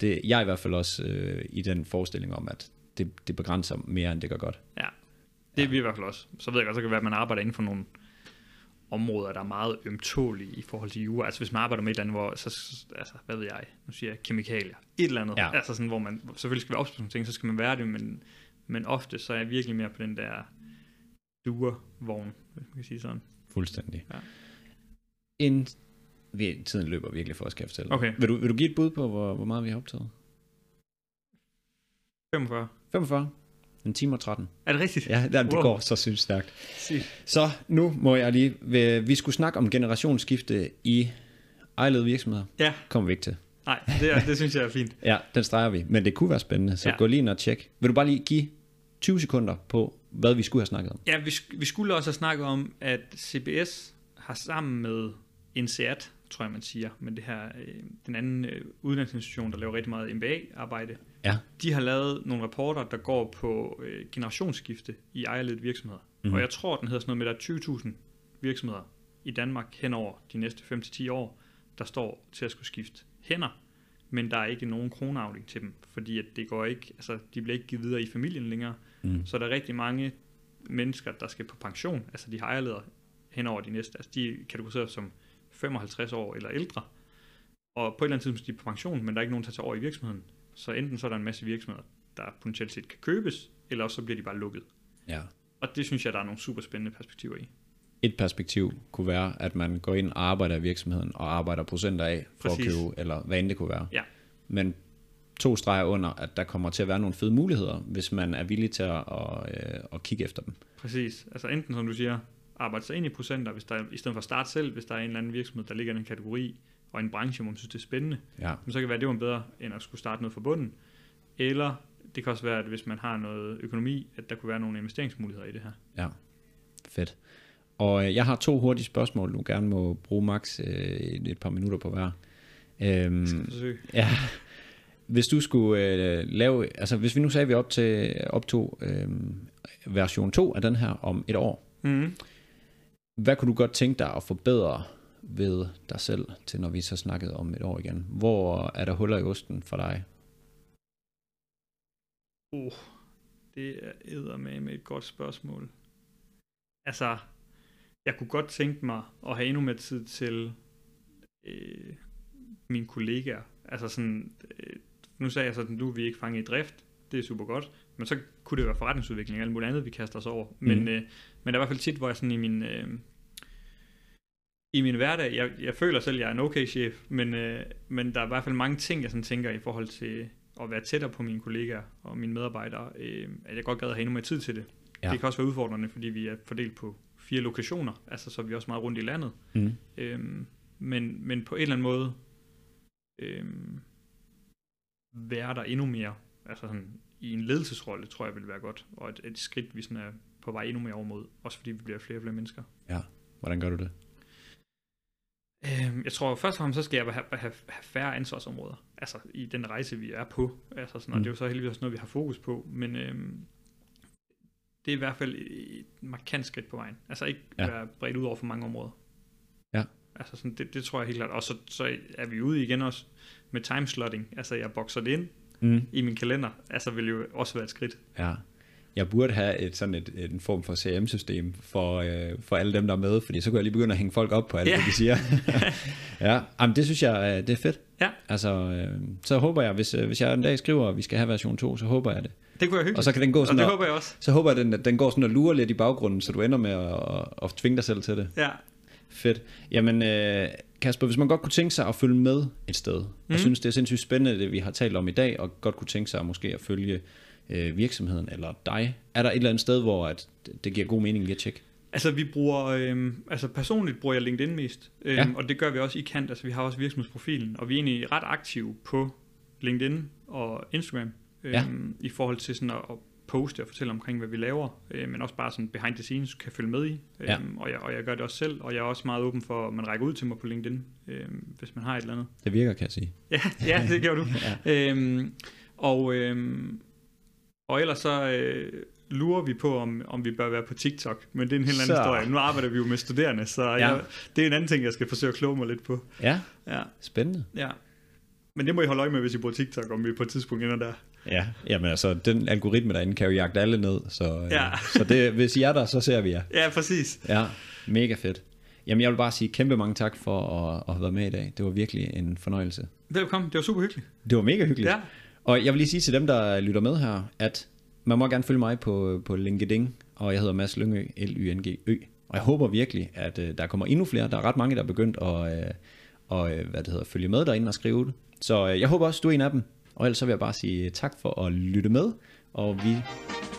Det, jeg er i hvert fald også øh, i den forestilling om, at det, det begrænser mere, end det gør godt. ja. Det er vi i hvert fald også. Så ved jeg godt, så kan det være, at man arbejder inden for nogle områder, der er meget ømtålige i forhold til jura. Altså hvis man arbejder med et eller andet, hvor, så, altså, hvad ved jeg, nu siger jeg kemikalier, et eller andet, Ja. altså sådan, hvor man selvfølgelig skal være ops på nogle ting, så skal man være det, men, men ofte så er jeg virkelig mere på den der duer-vogn, hvis man kan sige sådan. Fuldstændig. Ja. En, vi, tiden løber virkelig for os, kan jeg fortælle. Okay. Vil, du, vil du give et bud på, hvor, hvor meget vi har optaget? 45. 45. En time og 13. Er det rigtigt? Ja, det, det Wow. går så sygt stærkt. Sygt. Så nu må jeg lige... Vi, vi skulle snakke om generationsskifte i ejerlede virksomheder. Ja, Kommer vi ikke til. nej, det, er, det synes jeg er fint. Ja, den streger vi. Men det kunne være spændende, så. Ja. gå lige ind og tjek. Vil du bare lige give 20 sekunder på, hvad vi skulle have snakket om. Ja, vi, vi skulle også have snakket om, at CBS har sammen med INSEAD, tror jeg man siger, men det her, øh, den anden øh, uddannelsesinstitution, der laver rigtig meget MBA-arbejde, Ja. de har lavet nogle rapporter, der går på øh, generationsskifte i ejerledede virksomheder. Mm-hmm. Og jeg tror, den hedder sådan noget med, at der er 20.000 virksomheder i Danmark hen over de næste 5-10 år, der står til at skulle skifte hænder, men der er ikke nogen kroneafling til dem, fordi at det går ikke, altså, de bliver ikke givet videre i familien længere. Mm. Så der er rigtig mange mennesker, der skal på pension, altså de har ejerledere hen over de næste, altså de er kategoriseret som 55 år eller ældre, og på et eller andet tidspunkt er de på pension, men der er ikke nogen, der tager over i virksomheden. Så enten så er der en masse virksomheder, der potentielt set kan købes, eller også så bliver de bare lukket. Ja. Og det synes jeg, der er nogle super spændende perspektiver i. Et perspektiv kunne være, at man går ind og arbejder i virksomheden og arbejder procenter af for Præcis. at købe, eller hvad end det kunne være. Ja. Men to streger under, at der kommer til at være nogle fede muligheder, hvis man er villig til at, at, øh, at kigge efter dem. Præcis. Altså enten, som du siger, arbejde sig ind i procenter, hvis der, i stedet for at starte selv, hvis der er en eller anden virksomhed, der ligger i en kategori, og en branche, hvor man synes, det er spændende, Ja. men så kan det være, at det var bedre, end at skulle starte noget fra bunden. Eller det kan også være, at hvis man har noget økonomi, at der kunne være nogle investeringsmuligheder i det her. Ja, fedt. Og øh, jeg har to hurtige spørgsmål, du gerne må bruge max øh, et, par minutter på hver. Øhm, Skal forsøge. ja. Hvis du skulle øh, lave, altså hvis vi nu sagde, at vi op til optog øh, version 2 af den her om et år, Mm-hmm. hvad kunne du godt tænke dig at forbedre ved dig selv, til når vi så snakkede om et år igen? Hvor er der huller i osten for dig? Uh, det er eddermame med et godt spørgsmål. Altså, jeg kunne godt tænke mig at have endnu mere tid til øh, mine kollegaer. Altså sådan, øh, nu sagde jeg sådan, nu er vi ikke fanget i drift, det er super godt, men så kunne det være forretningsudvikling og alt muligt andet, vi kaster os over. Men, Mhm. øh, men der er i hvert fald tit, hvor jeg sådan i min, øh, i min hverdag, jeg, jeg føler selv, at jeg er en okay chef, men, øh, men der er i hvert fald mange ting, jeg sådan tænker i forhold til at være tættere på mine kollegaer og mine medarbejdere, øh, at jeg godt gad at have endnu mere tid til det. Ja. Ja. Det kan også være udfordrende, fordi vi er fordelt på fire lokationer, altså så er vi også meget rundt i landet. Mm. Øhm, men, men på en eller anden måde øhm, være der endnu mere, altså sådan, i en ledelsesrolle, tror jeg vil være godt, og et, et skridt, vi sådan er på vej endnu mere over mod, også fordi vi bliver flere og flere mennesker. Hvordan gør du det? Øhm, jeg tror først og fremmest, så skal jeg have, have, have færre ansvarsområder, altså i den rejse, vi er på, altså sådan, og Mm. det er jo så heldigvis også noget, vi har fokus på, men øhm, det er i hvert fald et markant skridt på vejen, altså ikke Ja. ja. være bredt ud over for mange områder. Ja. Altså sådan, det, det tror jeg helt klart, og så, så er vi ude igen også med timeslotting, altså jeg bokser det ind Mm. i min kalender, altså vil jo også være et skridt. Ja. Jeg burde have et sådan et, en form for CRM-system for, øh, for alle dem, der er med, fordi så kunne jeg lige begynde at hænge folk op på alt, Ja. det de siger. ja, Jamen, det synes jeg, øh, det er fedt. Ja. Altså, øh, så håber jeg, hvis, øh, hvis jeg en dag skriver, at vi skal have version 2, så håber jeg det. Det kunne jeg hyggeligt, Og så kan den gå og sådan det og, håber jeg også. så håber jeg, at den, den går sådan og lurer lidt i baggrunden, så du ender med at, at, at tvinge dig selv til det. Ja, Fedt. Jamen, øh, Kasper, hvis man godt kunne tænke sig at følge med et sted, mm. og Mhm. synes, det er sindssygt spændende, det vi har talt om i dag, og godt kunne tænke sig måske at følge øh, virksomheden eller dig, er der et eller andet sted, hvor at det giver god mening lige at tjekke? Altså vi bruger, øhm, altså personligt bruger jeg LinkedIn mest, øhm, Ja. og det gør vi også i Kant, altså vi har også virksomhedsprofilen, og vi er egentlig ret aktive på LinkedIn og Instagram, øhm, Ja. i forhold til sådan at, at poste og fortælle omkring, hvad vi laver, øh, men også bare sådan behind the scenes kan følge med i, øhm, Ja. og, jeg, og jeg gør det også selv, og jeg er også meget åben for, at man rækker ud til mig på LinkedIn, øhm, hvis man har et eller andet. Det virker, kan jeg sige. Ja, ja det gør du. Ja. Øhm, og, øhm, og ellers så øh, lurer vi på, om, om vi bør være på TikTok, men det er en helt anden Så. historie. Nu arbejder vi jo med studerende, så Ja. jeg, det er en anden ting, jeg skal forsøge at kloge mig lidt på. Ja, Ja, spændende. ja. Men det må I holde øje med, hvis I bruger TikTok, om vi på et tidspunkt ender der. Ja, jamen altså, den algoritme derinde kan jo jagte alle ned, så, øh, Ja. så det, hvis I er der, så ser vi jer. Ja, præcis. Ja, mega fedt. Jamen, jeg vil bare sige kæmpe mange tak for at, at have været med i dag. Det var virkelig en fornøjelse. Velkommen, det var super hyggeligt. Det var mega hyggeligt. Ja, og jeg vil lige sige til dem, der lytter med her, at man må gerne følge mig på, på LinkedIn, og jeg hedder Mads Lyngø, L-Y-N-G-Ø. Og jeg håber virkelig, at øh, der kommer endnu flere. Der er ret mange, der er begyndt at, øh, og, øh, hvad det hedder, følge med derinde og skrive det. Så øh, jeg håber også, du er en af dem. Og ellers så vil jeg bare sige tak for at lytte med, og vi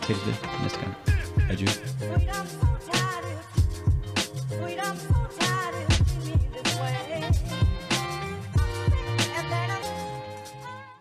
tæller det næste gang. Adieu.